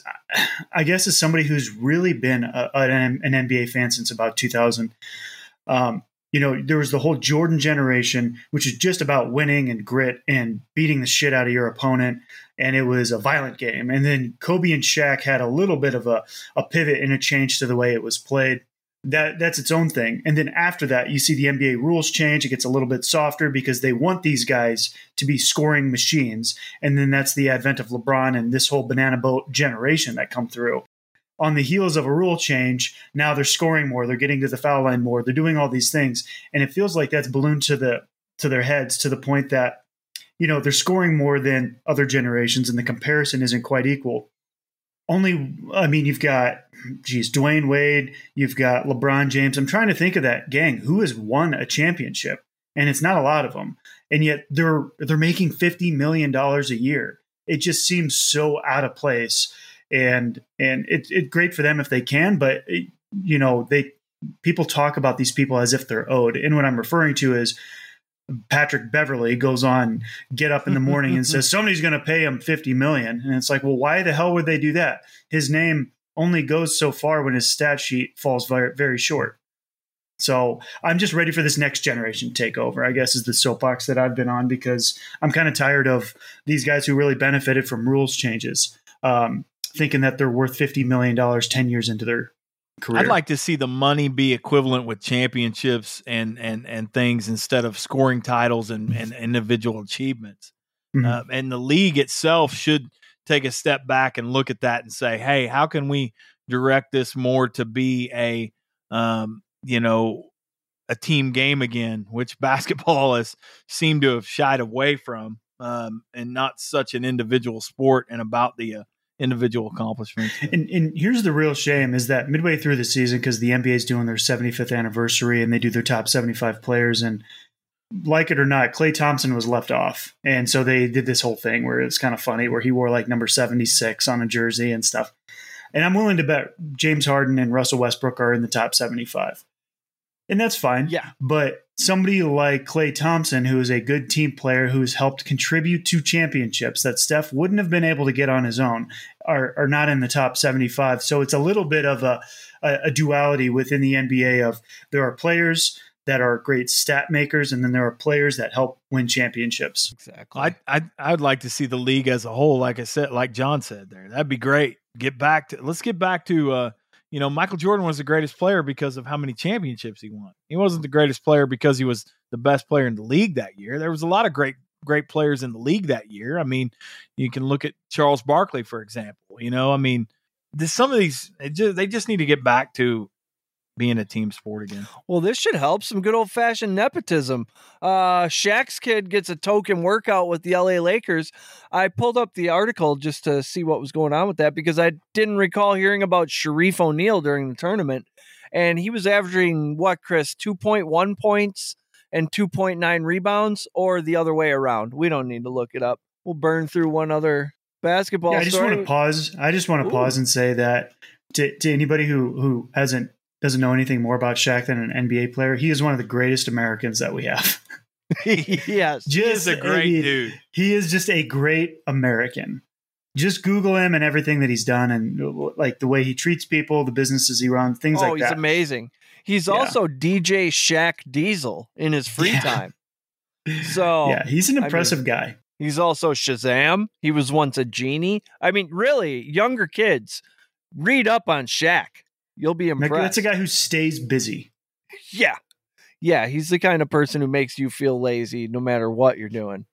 I guess, as somebody who's really been a, an, an NBA fan since about 2000, um, you know, there was the whole Jordan generation, which is just about winning and grit and beating the shit out of your opponent. And it was a violent game. And then Kobe and Shaq had a little bit of a, a pivot and a change to the way it was played. That that's its own thing. And then after that, you see the NBA rules change. It gets a little bit softer because they want these guys to be scoring machines. And then that's the advent of LeBron and this whole banana boat generation that come through on the heels of a rule change, now they're scoring more, they're getting to the foul line more, they're doing all these things, and it feels like that's ballooned to the to their heads to the point that you know they're scoring more than other generations, and the comparison isn't quite equal. Only, I mean, you've got, geez, Dwyane Wade, you've got LeBron James. I'm trying to think of that gang who has won a championship, and it's not a lot of them, and yet they're they're making fifty million dollars a year. It just seems so out of place and and it's it great for them if they can, but it, you know they people talk about these people as if they're owed, and what I'm referring to is. Patrick Beverley goes on get up in the morning and says somebody's going to pay him 50 million. And it's like well why the hell would they do that? His name only goes so far when his stat sheet falls very, very short. So I'm just ready for this next generation takeover, I guess, is the soapbox that I've been on because I'm kind of tired of these guys who really benefited from rules changes, um, thinking that they're worth $50 million 10 years into their career. I'd like to see the money be equivalent with championships and and and things instead of scoring titles and, and individual achievements. Mhm. Uh, and the league itself should take a step back and look at that and say, hey, how can we direct this more to be a um, you know a team game again, which basketball has seemed to have shied away from, um, and not such an individual sport and about the uh, individual accomplishments. And, and here's the real shame is that midway through the season, because the NBA is doing their 75th anniversary and they do their top 75 players, and like it or not, Klay Thompson was left off. And so they did this whole thing where it's kind of funny, where he wore like number 76 on a jersey and stuff. And I'm willing to bet James Harden and Russell Westbrook are in the top 75. And that's fine. Yeah. But somebody like Klay Thompson, who is a good team player who's helped contribute to championships that Steph wouldn't have been able to get on his own, are, are not in the top 75. So it's a little bit of a, a, a duality within the NBA of there are players that are great stat makers, and then there are players that help win championships. Exactly. I I I'd like to see the league as a whole, like I said, like John said there. That'd be great. Get back to let's get back to uh, you know, Michael Jordan was the greatest player because of how many championships he won. He wasn't the greatest player because he was the best player in the league that year. There was a lot of great great players in the league that year. I mean, you can look at Charles Barkley for example. You know, I mean, this, some of these just, they just need to get back to being a team sport again. Well, this should help some good old fashioned nepotism. Uh, Shaq's kid gets a token workout with the LA Lakers. I pulled up the article just to see what was going on with that because I didn't recall hearing about Shareef O'Neal during the tournament. And he was averaging what, Chris? 2.1 points and 2.9 rebounds, or the other way around. We don't need to look it up. We'll burn through one other basketball Yeah, I just story. want to pause. I just want to Ooh. pause and say that to, to anybody who who hasn't doesn't know anything more about Shaq than an NBA player, he is one of the greatest Americans that we have. yes. He is a great I mean, dude. He is just a great American. Just Google him and everything that he's done, and like the way he treats people, the businesses he runs, things oh, like that. Oh, he's amazing. He's Yeah. also DJ Shaq Diesel in his free Yeah. time. So yeah, he's an I mean, impressive guy. he's also Shazam. He was once a genie. I mean, really, younger kids, read up on Shaq. You'll be impressed. that's a guy who stays busy. Yeah. Yeah, he's the kind of person who makes you feel lazy no matter what you're doing.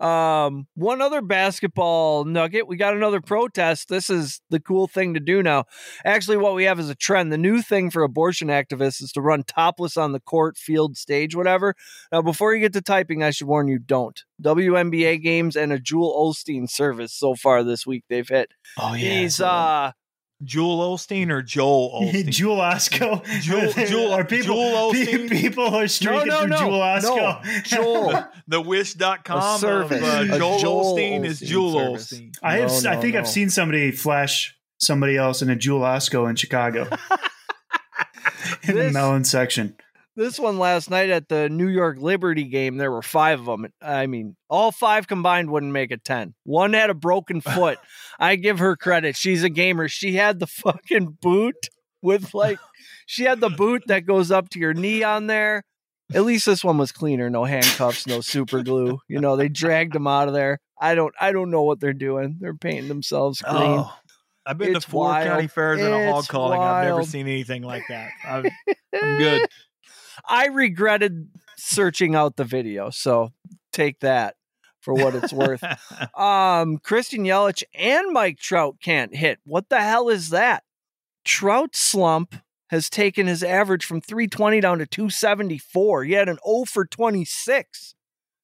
Um, one other basketball nugget. We got another protest. This is the cool thing to do now. Actually, what we have is a trend. The new thing for abortion activists is to run topless on the court, field, stage, whatever. Now, before you get to typing, I should warn you don't. WNBA games and a Jewel Osteen service so far this week they've hit. Oh yeah. He's uh Joel Osteen or Joel Osteen? Jewel Osco. Jewel- Jewel- are people, Joel Osteen? people are no, streaking no, for no, Jewel no, Joel. the wish.com A service. of uh, A Joel, Joel Osteen is Osteen Jewel service. Osteen. I have. No, I think no. I've seen somebody flash somebody else in a Jewel Osco in Chicago in the melon section. This one last night at the New York Liberty game, there were five of them. I mean, all five combined wouldn't make a 10. One had a broken foot. I give her credit. She's a gamer. She had the fucking boot with like, she had the boot that goes up to your knee on there. At least this one was cleaner. No handcuffs, no super glue. You know, they dragged them out of there. I don't, I don't know what they're doing. They're painting themselves oh, green. Oh, I've been It's to four wild. county fairs and a hog calling. I've never seen anything like that. I've, I'm good. I regretted searching out the video, so take that for what it's worth. um, Christian Yelich and Mike Trout can't hit. What the hell is that? Trout slump has taken his average from 320 down to 274. He had an 0 for 26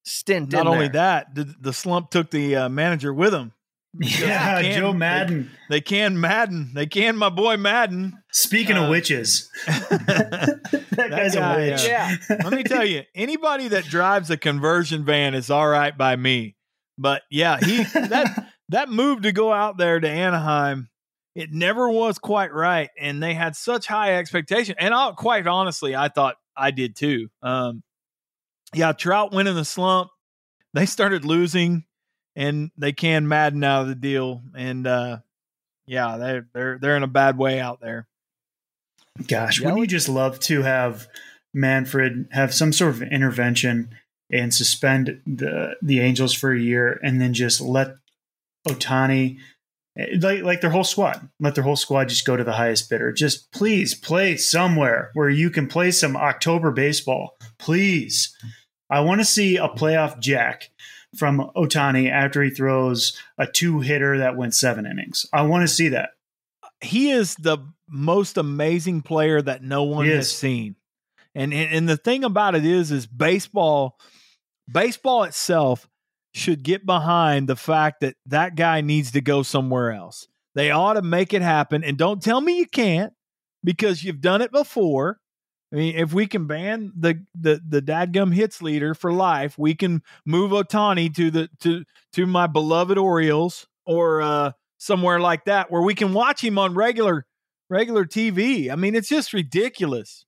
stint. Not only there. that, the, the slump took the uh, manager with him. Yeah, can- Joe Maddon. They can Maddon. They can my boy Maddon. Speaking Uh, of witches, that that guy's a witch. uh, Yeah. Let me tell you, anybody that drives a conversion van is all right by me. But yeah, he that that move to go out there to Anaheim, it never was quite right, and they had such high expectation. And I, quite honestly, I thought I did too. Um, yeah, Trout went in the slump. They started losing, and they can Maddon out of the deal. And uh, yeah, they're they're they're in a bad way out there. Gosh, wouldn't you just love to have Manfred have some sort of intervention and suspend the the Angels for a year, and then just let Ohtani, like like their whole squad, let their whole squad just go to the highest bidder. Just please play somewhere where you can play some October baseball. Please, I want to see a playoff jack from Ohtani after he throws a two hitter that went seven innings. I want to see that. He is the most amazing player that no one has seen. And, and and the thing about it is is baseball baseball itself should get behind the fact that that guy needs to go somewhere else. They ought to make it happen and don't tell me you can't because you've done it before. I mean, if we can ban the the the dadgum hits leader for life, we can move Ohtani to the to to my beloved Orioles or uh somewhere like that where we can watch him on regular regular TV. I mean, it's just ridiculous.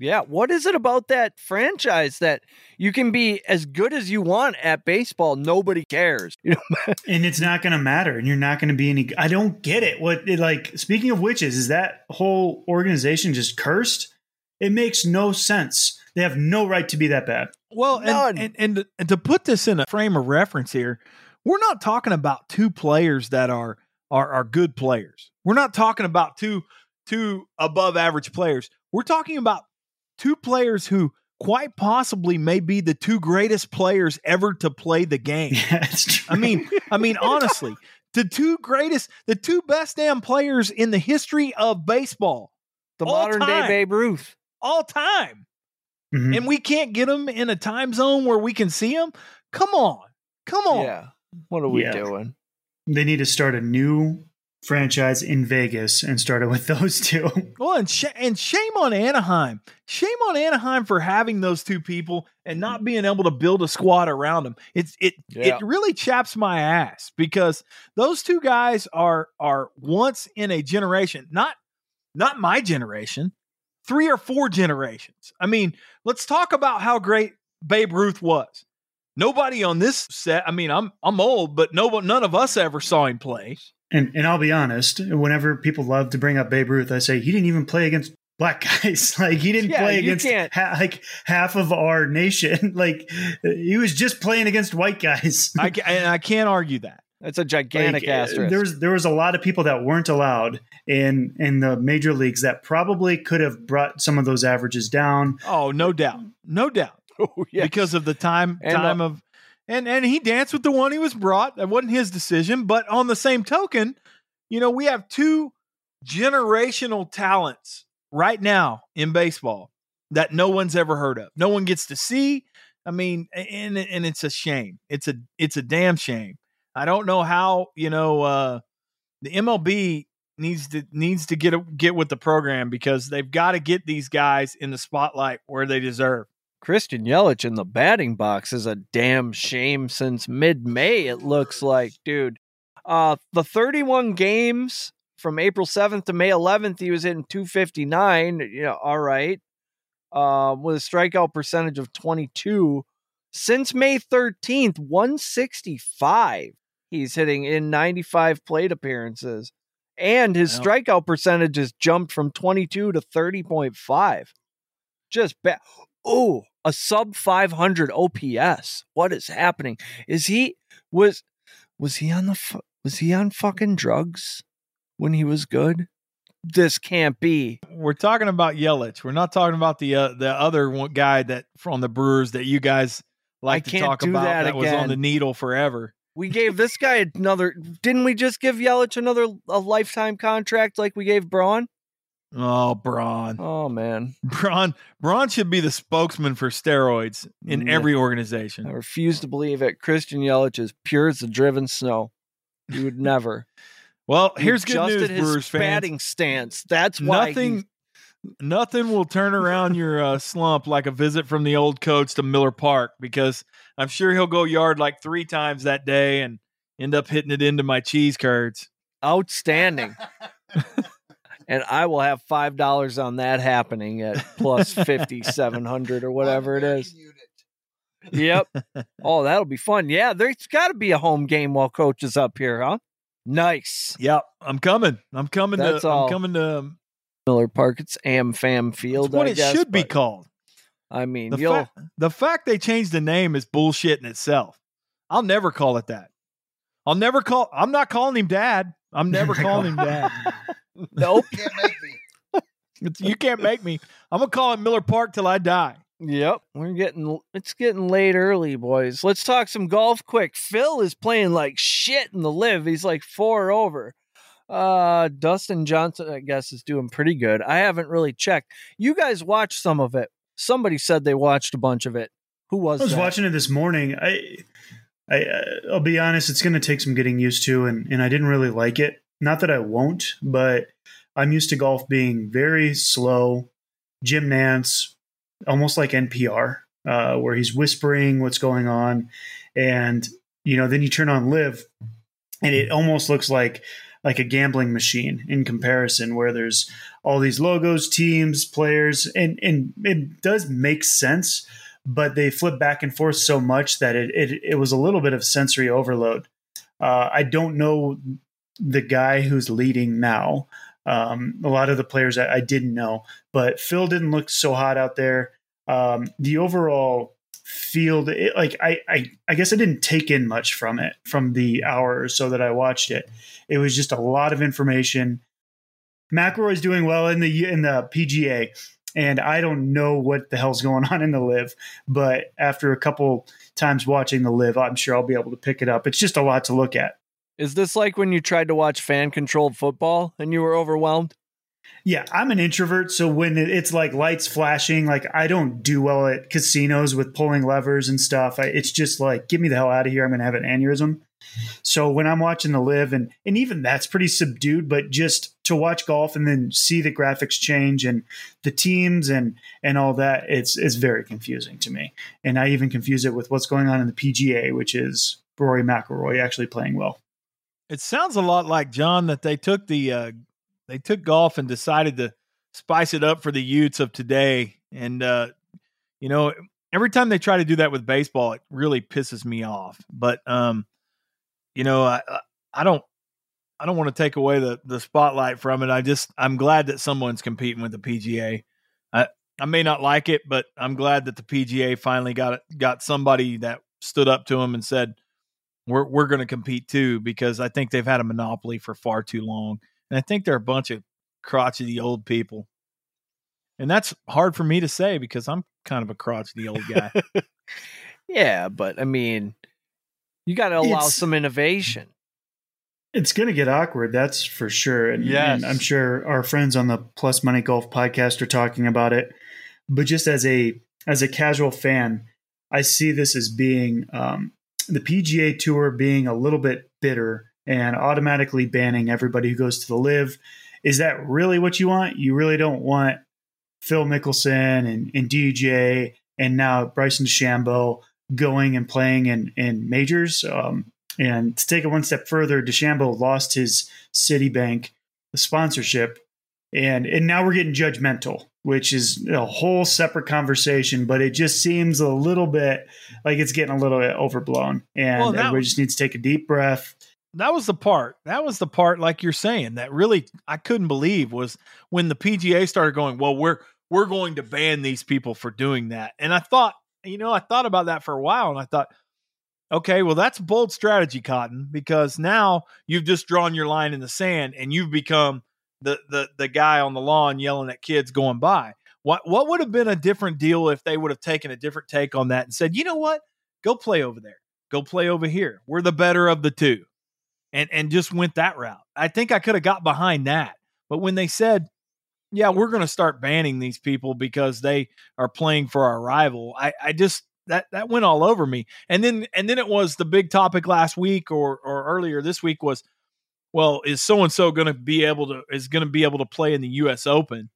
Yeah, what is it about that franchise that you can be as good as you want at baseball? Nobody cares. You know, and it's not going to matter and you're not going to be any i don't get it what it, like speaking of witches is that whole organization just cursed it makes no sense they have no right to be that bad Well, and, and, and, and to put this in a frame of reference here, we're not talking about two players that are are are good players. We're not talking about two two above average players. We're talking about two players who quite possibly may be the two greatest players ever to play the game. I mean, I mean honestly, the two greatest, the two best damn players in the history of baseball. the All modern day. Babe Ruth. All time. Mhm. And we can't get them in a time zone where we can see them. Come on. Come on. Yeah. What are we Yeah. doing? they need to start a new franchise in vegas and start it with those two Well, and, sh- and shame on Anaheim. Shame on Anaheim for having those two people and not being able to build a squad around them. It's it Yeah. it really chaps my ass because those two guys are are once in a generation, not not my generation, three or four generations. I mean, let's talk about how great Babe Ruth was. Nobody on this set. I mean, I'm I'm old, but no none of us ever saw him play. and and i'll be honest whenever people love to bring up babe ruth i say he didn't even play against black guys like he didn't Yeah, play against ha- like half of our nation like he was just playing against white guys I I can't argue that. That's a gigantic Like, uh, asterisk. There was there was a lot of people that weren't allowed in in the major leagues that probably could have brought some of those averages down. Oh, no doubt, no doubt. Oh, yes. because of the time And, uh, time of and and he danced with the one he was brought. That wasn't his decision, but on the same token, you know, we have two generational talents right now in baseball that no one's ever heard of. No one gets to see. I mean, and and it's a shame. It's a it's a damn shame. I don't know how, you know, uh the MLB needs to needs to get a, get with the program because they've got to get these guys in the spotlight where they deserve. Christian Yelich in the batting box is a damn shame since mid May, it looks like, dude. Uh, the 31 games from April 7th to May 11th, he was hitting 259. You know, all right. Uh, with a strikeout percentage of 22. Since May 13th, 165. He's hitting in 95 plate appearances. And his strikeout percentage has jumped from 22 to 30.5. Just bad. Oh, a sub 500 OPS. What is happening? Is he was was he on the was he on fucking drugs when he was good? This can't be. We're talking about Yelich. We're not talking about the uh, the other one guy that from the Brewers that you guys like I to talk about that that, was on the needle forever. We gave this guy another. Didn't we just give Yelich another a lifetime contract like we gave Braun? Oh, Braun. Oh man, Braun Braun should be the spokesman for steroids in Yeah. every organization. I refuse to believe it. Christian Yelich is pure as the driven snow. You would never. Well, He here's good news, his Brewers fans. batting stance. That's why Nothing nothing will turn around your uh, slump like a visit from the old coach to Miller Park because I'm sure he'll go yard like 3 times that day and end up hitting it into my cheese curds. outstanding. and I will have five dollars on that happening at plus fifty seven hundred or whatever it is. Yep. Oh, that'll be fun. Yeah, there's got to be a home game while coach is up here, huh? Nice. Yep, I'm coming. I'm coming That's to all. I'm coming to Miller Park. It's Am Fam Field. That's Field. what I it guess, should be called. I mean, The, you'll fa- the fact they changed the name is bullshit in itself. I'll never call it that. I'll never call. I'm not calling him dad. I'm never calling him dad. nope. You Can't make me. It's- you can't make me. I'm gonna call it Miller Park till I die. Yep, we're getting it's getting late early, boys. Let's talk some golf quick. Phil is playing like shit in the LIV. He's like four over. Uh Dustin Johnson, I guess, is doing pretty good. I haven't really checked. You guys watched some of it. Somebody said they watched a bunch of it. Who was I was that? watching it this morning. I, I, uh, I'll be honest, it's going to take some getting used to, and and I didn't really like it. Not that I won't, but I'm used to golf being very slow. Jim Nantz, almost like NPR, uh, where he's whispering what's going on, and you know, then you turn on LIV, and it almost looks like like a gambling machine in comparison, where there's all these logos, teams, players, and and it does make sense but they flip back and forth so much that it it, it was a little bit of sensory overload. Uh, I don't know the guy who's leading now. Um, a lot of the players I, I didn't know, but Phil didn't look so hot out there. Um, the overall field, it, like I, I, I guess I didn't take in much from it from the hour or so that I watched it. It was just a lot of information. McIlroy's doing well in the in the PGA and I don't know what the hell's going on in the LIV, but after a couple times watching the LIV, I'm sure I'll be able to pick it up. It's just a lot to look at. Is this like when you tried to watch fan controlled football and you were overwhelmed? Yeah, I'm an introvert, so when it's like lights flashing, like I don't do well at casinos with pulling levers and stuff. I, it's just like, get me the hell out of here. I'm going to have an aneurysm. So when I'm watching the LIV, and and even that's pretty subdued, but just to watch golf and then see the graphics change and the teams and and all that, it's it's very confusing to me. And I even confuse it with what's going on in the PGA, which is Rory McIlroy actually playing well. It sounds a lot like John that they took the uh, they took golf and decided to spice it up for the youths of today. And uh, you know, every time they try to do that with baseball, it really pisses me off. But um, you know, I I don't I don't want to take away the the spotlight from it. I just I'm glad that someone's competing with the PGA. I I may not like it, but I'm glad that the PGA finally got got somebody that stood up to them and said we're we're going to compete too because I think they've had a monopoly for far too long, and I think they're a bunch of crotchety old people, and that's hard for me to say because I'm kind of a crotchety old guy. Yeah, but I mean, you got to allow It's- some innovation. It's going to get awkward, that's for sure. And, Yes. and I'm sure our friends on the Plus Money Golf podcast are talking about it. But just as a as a casual fan, I see this as being um, the PGA Tour being a little bit bitter and automatically banning everybody who goes to the LIV. Is that really what you want? You really don't want Phil Mickelson and, and DJ and now Bryson DeChambeau going and playing in in majors. Um, and to take it one step further, DeChambeau lost his Citibank sponsorship, and and now we're getting judgmental, which is a whole separate conversation. But it just seems a little bit like it's getting a little bit overblown, and Well, everybody just needs to take a deep breath. That was the part. That was the part, like you're saying, that really I couldn't believe was when the PGA started going. Well, we're we're going to ban these people for doing that, and I thought, you know, I thought about that for a while, and I thought, okay, well, that's bold strategy, Cotton, because now you've just drawn your line in the sand, and you've become the the the guy on the lawn yelling at kids going by. What what would have been a different deal if they would have taken a different take on that and said, you know what, go play over there, go play over here. We're the better of the two and and just went that route. I think I could have got behind that. But when they said, "Yeah, we're going to start banning these people because they are playing for our rival," I I just that that went all over me. And then and then it was the big topic last week or or earlier this week was, well, is so and so going to be able to is going to be able to play in the U.S. Open?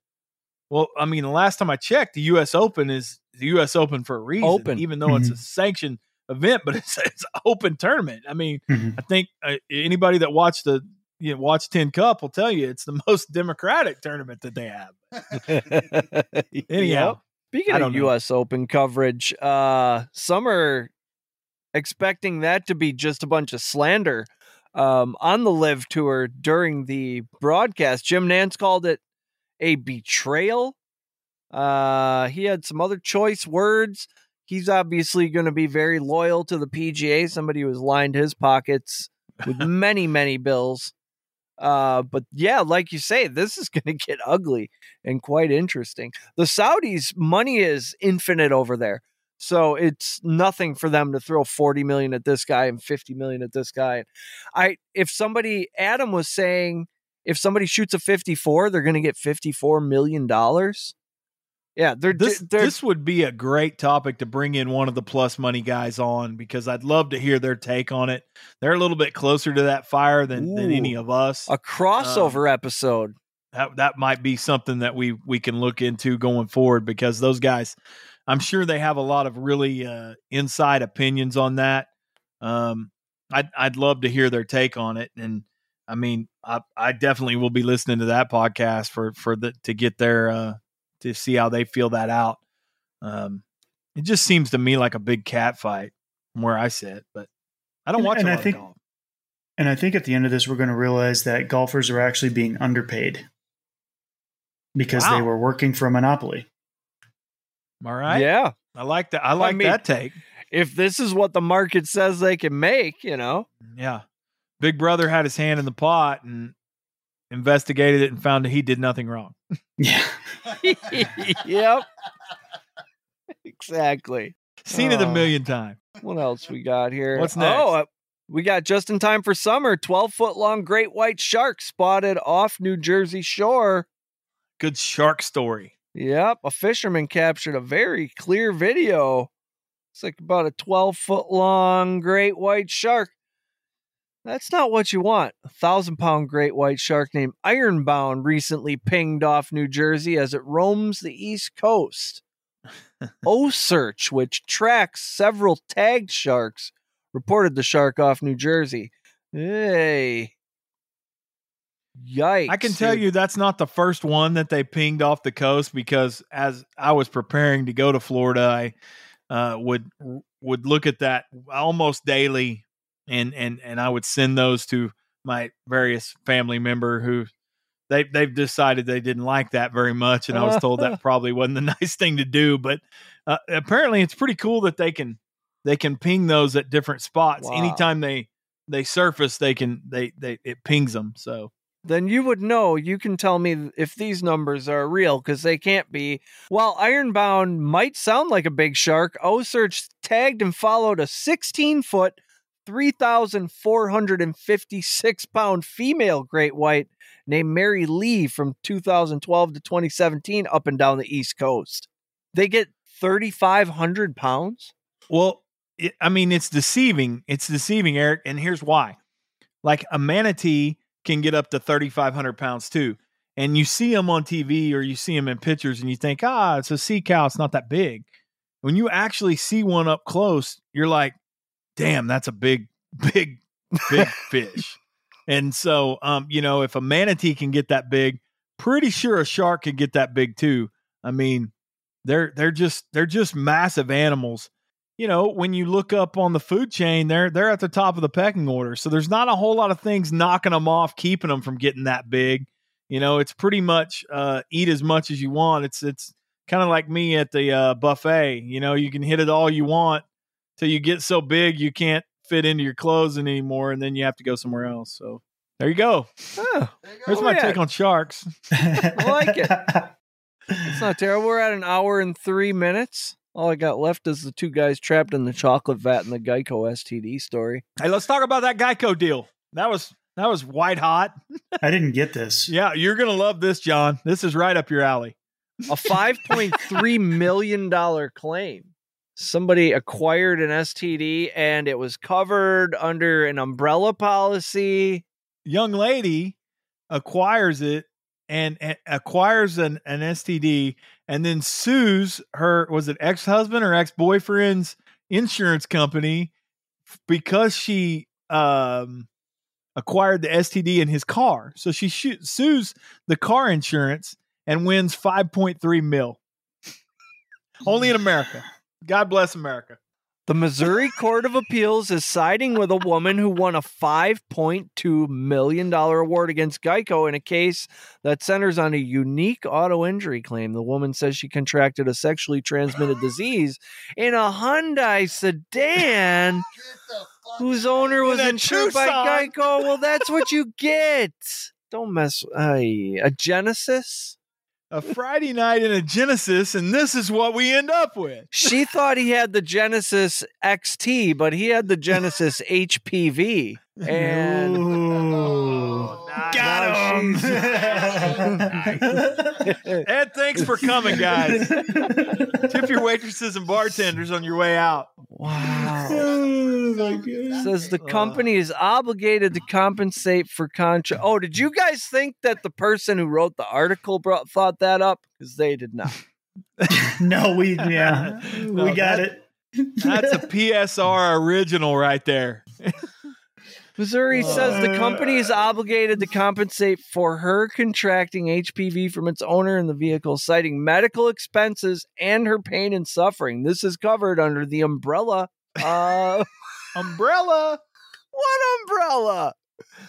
Well, I mean, the last time I checked, the U.S. Open is the U.S. Open for a reason, Open. even though it's a mm-hmm. sanctioned event, but it's it's an open tournament. I mean, Mhm. I think uh, anybody that watched the you know, watch Tin Cup will tell you it's the most democratic tournament that they have. Anyhow, Yep. Speaking of know. U.S. Open coverage, uh, some are expecting that to be just a bunch of slander um, on the LIV Tour during the broadcast. Jim Nantz called it a betrayal. Uh, he had some other choice words. He's obviously going to be very loyal to the PGA. Somebody who has lined his pockets with many, many bills. Uh, but yeah, like you say, this is going to get ugly and quite interesting. The Saudis' money is infinite over there. So it's nothing for them to throw 40 million at this guy and 50 million at this guy. I if somebody Adam was saying if somebody shoots a 54, they're going to get 54 million dollars. Yeah, they're This they're, this would be a great topic to bring in one of the plus money guys on because I'd love to hear their take on it. They're a little bit closer to that fire than, than any of us. a crossover episode. that that might be something that we we can look into going forward because those guys I'm sure they have a lot of really uh, inside opinions on that. Um, I'd I'd love to hear their take on it, and I mean, I I definitely will be listening to that podcast for for the to get their uh, to see how they feel that out. Um, it just seems to me like a big cat fight from where I sit, but I don't And- watch and a I lot think- of golf. And I think at the end of this, we're going to realize that golfers are actually being underpaid because they were working for a monopoly. All right, Yeah. I like that. I like mean- that take. If this is what the market says they can make, you know. Yeah. Big Brother had his hand in the pot and investigated it and found that he did nothing wrong. Yeah. yep. exactly. Seen it a Oh. million times. What else we got here? What's next? Oh, uh, we got just in time for summer. Twelve foot long great white shark spotted off New Jersey shore. Good shark story. Yep, a fisherman captured a very clear video. It's like about a 12 foot long great white shark. That's not what you want. A thousand pound great white shark named Ironbound recently pinged off New Jersey as it roams the East Coast. OCEARCH, which tracks several tagged sharks, reported the shark off New Jersey. Hey. Yikes. I can tell dude. you that's not the first one that they pinged off the coast because as I was preparing to go to Florida, I uh, would would look at that almost daily, and and and I would send those to my various family member who they they've decided they didn't like that very much, and I was told that probably wasn't the nice thing to do, but uh, apparently it's pretty cool that they can they can ping those at different spots Wow. anytime they they surface they can they they it pings them so then you would know. You can tell me if these numbers are real because they can't be. While Ironbound might sound like a big shark, OCEARCH tagged and followed a 16 foot, 3,456 pound female great white named Mary Lee from 2012 to 2017 up and down the East Coast. They get 3,500 pounds? Well, it, I mean, it's deceiving. It's deceiving, Eric. And here's why. Like a manatee can get up to 3,500 pounds too. And you see them on TV or you see them in pictures and you think, ah, it's a sea cow. It's not that big. When you actually see one up close, you're like, damn, that's a big, big, big fish. And so, um, you know, if a manatee can get that big, pretty sure a shark can get that big too. I mean, they're they're just they're just massive animals you know, when you look up on the food chain, they're they're at the top of the pecking order. So there's not a whole lot of things knocking them off, keeping them from getting that big. You know, it's pretty much uh, eat as much as you want. It's it's kind of like me at the uh, buffet. You know, you can hit it all you want till you get so big you can't fit into your clothes anymore, and then you have to go somewhere else. So there you go. Oh, huh. There's Oh, my yeah. take on sharks. I like it. It's not terrible. We're at an hour and three minutes. All I got left is the two guys trapped in the chocolate vat in the Geico STD story. Hey, let's talk about that Geico deal. That was that was white hot. I didn't get this. Yeah, you're gonna love this, John. This is right up your alley. A $5.3 million claim. Somebody acquired an STD and it was covered under an umbrella policy. young lady acquires it and, and acquires an, an STD and then sues her was it ex-husband or ex-boyfriend's insurance company because she um acquired the STD in his car. So she sh- sues the car insurance and wins 5.3 mil. Only in America. God bless America. The Missouri Court of Appeals is siding with a woman who won a $5.2 million award against Geico in a case that centers on a unique auto injury claim. The woman says she contracted a sexually transmitted disease in a Hyundai sedan whose owner was In insured by. Geico. Well, that's what you get. Don't mess. Ay, a Genesis? A Friday night in a Genesis, and this is what we end up with. She thought he had the Genesis XT, but he had the Genesis HPV. And Ooh. nice. Got him. Ed, thanks for coming, guys. Tip your waitresses and bartenders on your way out. wow. oh my god. Says the company is obligated to compensate for contra. Oh, did you guys think that the person who wrote the article brought, thought that up? Because they did not. No, we yeah, No, we got that- it. That's a PSR original right there. Missouri says the company is obligated to compensate for her contracting HPV from its owner in the vehicle, citing medical expenses and her pain and suffering. This is covered under the umbrella. Uh, Umbrella. what umbrella?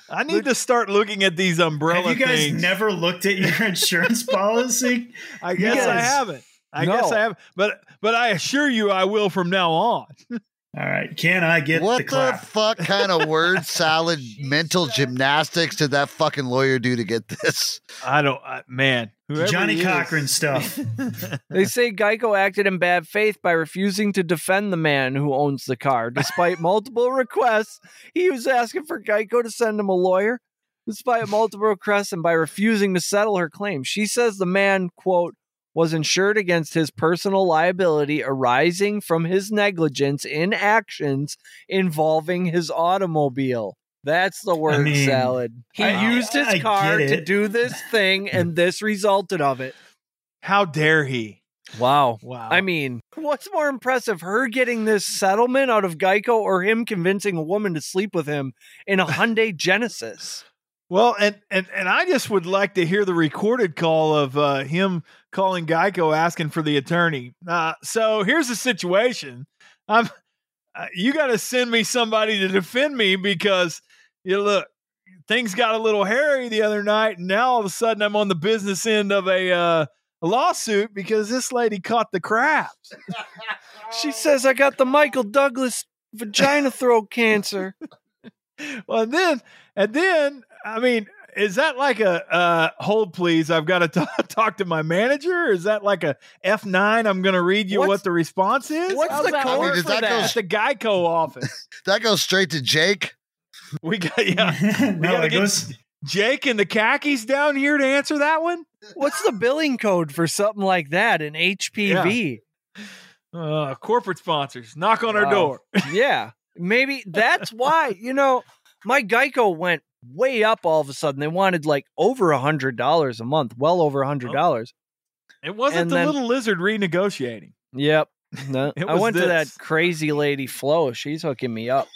I need to start looking at these umbrella Have you guys things. never looked at your insurance policy? I guess I haven't. I No. guess I haven't. But but I assure you I will from now on. All right, can I get what the the, fuck kind of word salad mental gymnastics did that fucking lawyer do to get this? I don't I, man. whoever Johnnie Cochran stuff. They say Geico acted in bad faith by refusing to defend the man who owns the car. Despite multiple requests, he was asking for Geico to send him a lawyer. Despite multiple requests and by refusing to settle her claim, she says the man, quote, was insured against his personal liability arising from his negligence in actions involving his automobile. That's the word mean, salad. He I- used his I car to do this thing, and this resulted of it. How dare he? Wow. Wow. I mean, what's more impressive, her getting this settlement out of Geico or him convincing a woman to sleep with him in a Hyundai Genesis? Well, and, and and I just would like to hear the recorded call of uh, him calling Geico asking for the attorney. Uh, so here's the situation. I'm uh, you got to send me somebody to defend me because you look things got a little hairy the other night, and now all of a sudden I'm on the business end of a, uh, a lawsuit because this lady caught the crabs. She says, I got the Michael Douglas vagina throat cancer. well, and then and then I mean, is that like a uh, hold please? I've got to talk, talk to my manager. Is that like a F nine? I'm going to read you What's- what the response is. what's How's the code work does for that go At the Geico office. That goes straight to Jake. We got yeah, no, gotta it get- goes. Jake and the khakis down here to answer that one. What's the billing code for something like that in HPV? Uh, corporate sponsors knock on our Wow. door. Yeah. Maybe that's why, you know, my Geico went way up all of a sudden. They wanted like over a hundred dollars a month, well over a hundred oh. dollars. It wasn't And the then- little lizard renegotiating. Yep. No, I was went to that crazy lady Flo. She's hooking me up.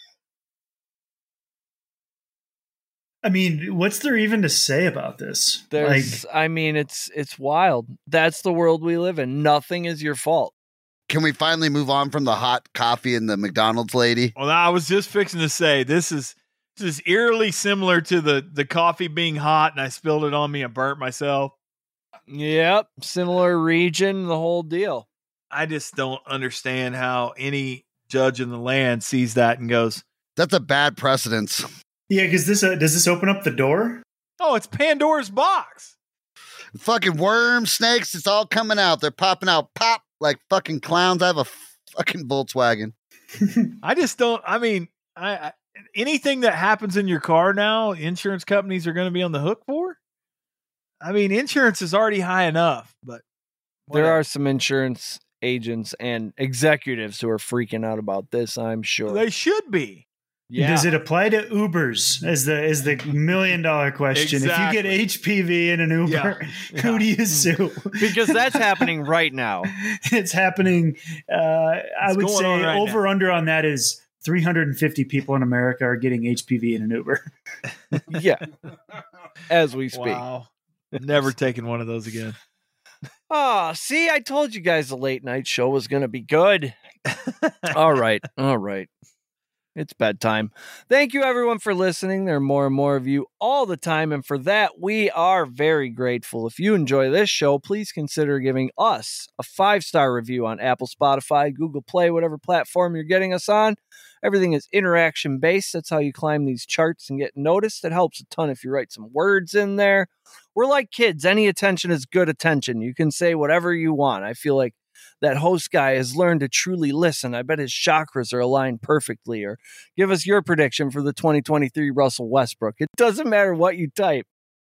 I mean, what's there even to say about this? There's, I mean, it's it's wild. That's the world we live in. Nothing is your fault. Can we finally move on from the hot coffee and the McDonald's lady? Well, I was just fixing to say this is this is eerily similar to the the coffee being hot and I spilled it on me and burnt myself. Yep, similar region, the whole deal. I just don't understand how any judge in the land sees that and goes, That's a bad precedence. yeah, because this uh, does this open up the door? "Oh, it's Pandora's box." Fucking worms, snakes, it's all coming out. They're popping out pop like fucking clowns. I have a fucking Volkswagen. I just don't. I mean, I, I anything that happens in your car now, insurance companies are going to be on the hook for. I mean, insurance is already high enough, but There are some insurance agents and executives who are freaking out about this. I'm sure. they should be. yeah. Does it apply to Ubers? Is the is the million dollar question? If you get HPV in an Uber, Yeah. who do you sue? because that's happening right now. it's happening. Uh, I would say right over under on that is 350 people in America are getting HPV in an Uber. Yeah. As we speak. Wow, never taking one of those again. Oh, see, I told you guys the late night show was going to be good. all right. All right. It's bedtime. Thank you, everyone, for listening. There are more and more of you all the time. And for that, we are very grateful. If you enjoy this show, please consider giving us a five star review on Apple, Spotify, Google Play, whatever platform you're getting us on. Everything is interaction based. That's how you climb these charts and get noticed. It helps a ton if you write some words in there. We're like kids. Any attention is good attention. You can say whatever you want. I feel like that host guy has learned to truly listen. I bet his chakras are aligned perfectly. Or give us your prediction for the 2023 Russell Westbrook. It doesn't matter what you type.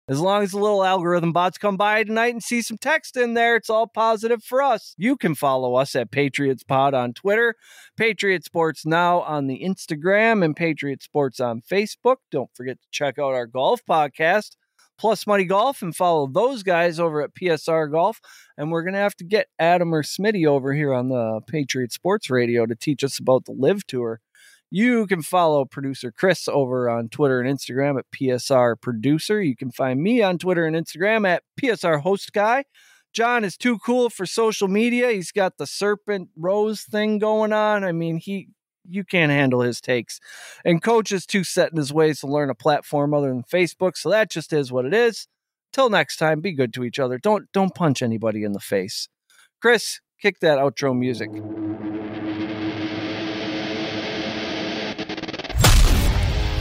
As long as the little algorithm bots come by tonight and see some text in there, it's all positive for us. You can follow us at Patriots Pod on Twitter, Patriot Sports Now on the Instagram, and Patriot Sports on Facebook. Don't forget to check out our golf podcast Plus Money Golf and follow those guys over at PSR Golf. And we're going to have to get Adam or Smitty over here on the Patriot Sports Radio to teach us about the LIV Tour. You can follow producer Chris over on Twitter and Instagram at PSR Producer. You can find me on Twitter and Instagram at PSR Host Guy. John is too cool for social media. He's got the serpent rose thing going on. I mean, he you can't handle his takes. And coach is too set in his ways to learn a platform other than Facebook, so that just is what it is. Till next time, be good to each other. Don't don't punch anybody in the face. Chris, kick that outro music.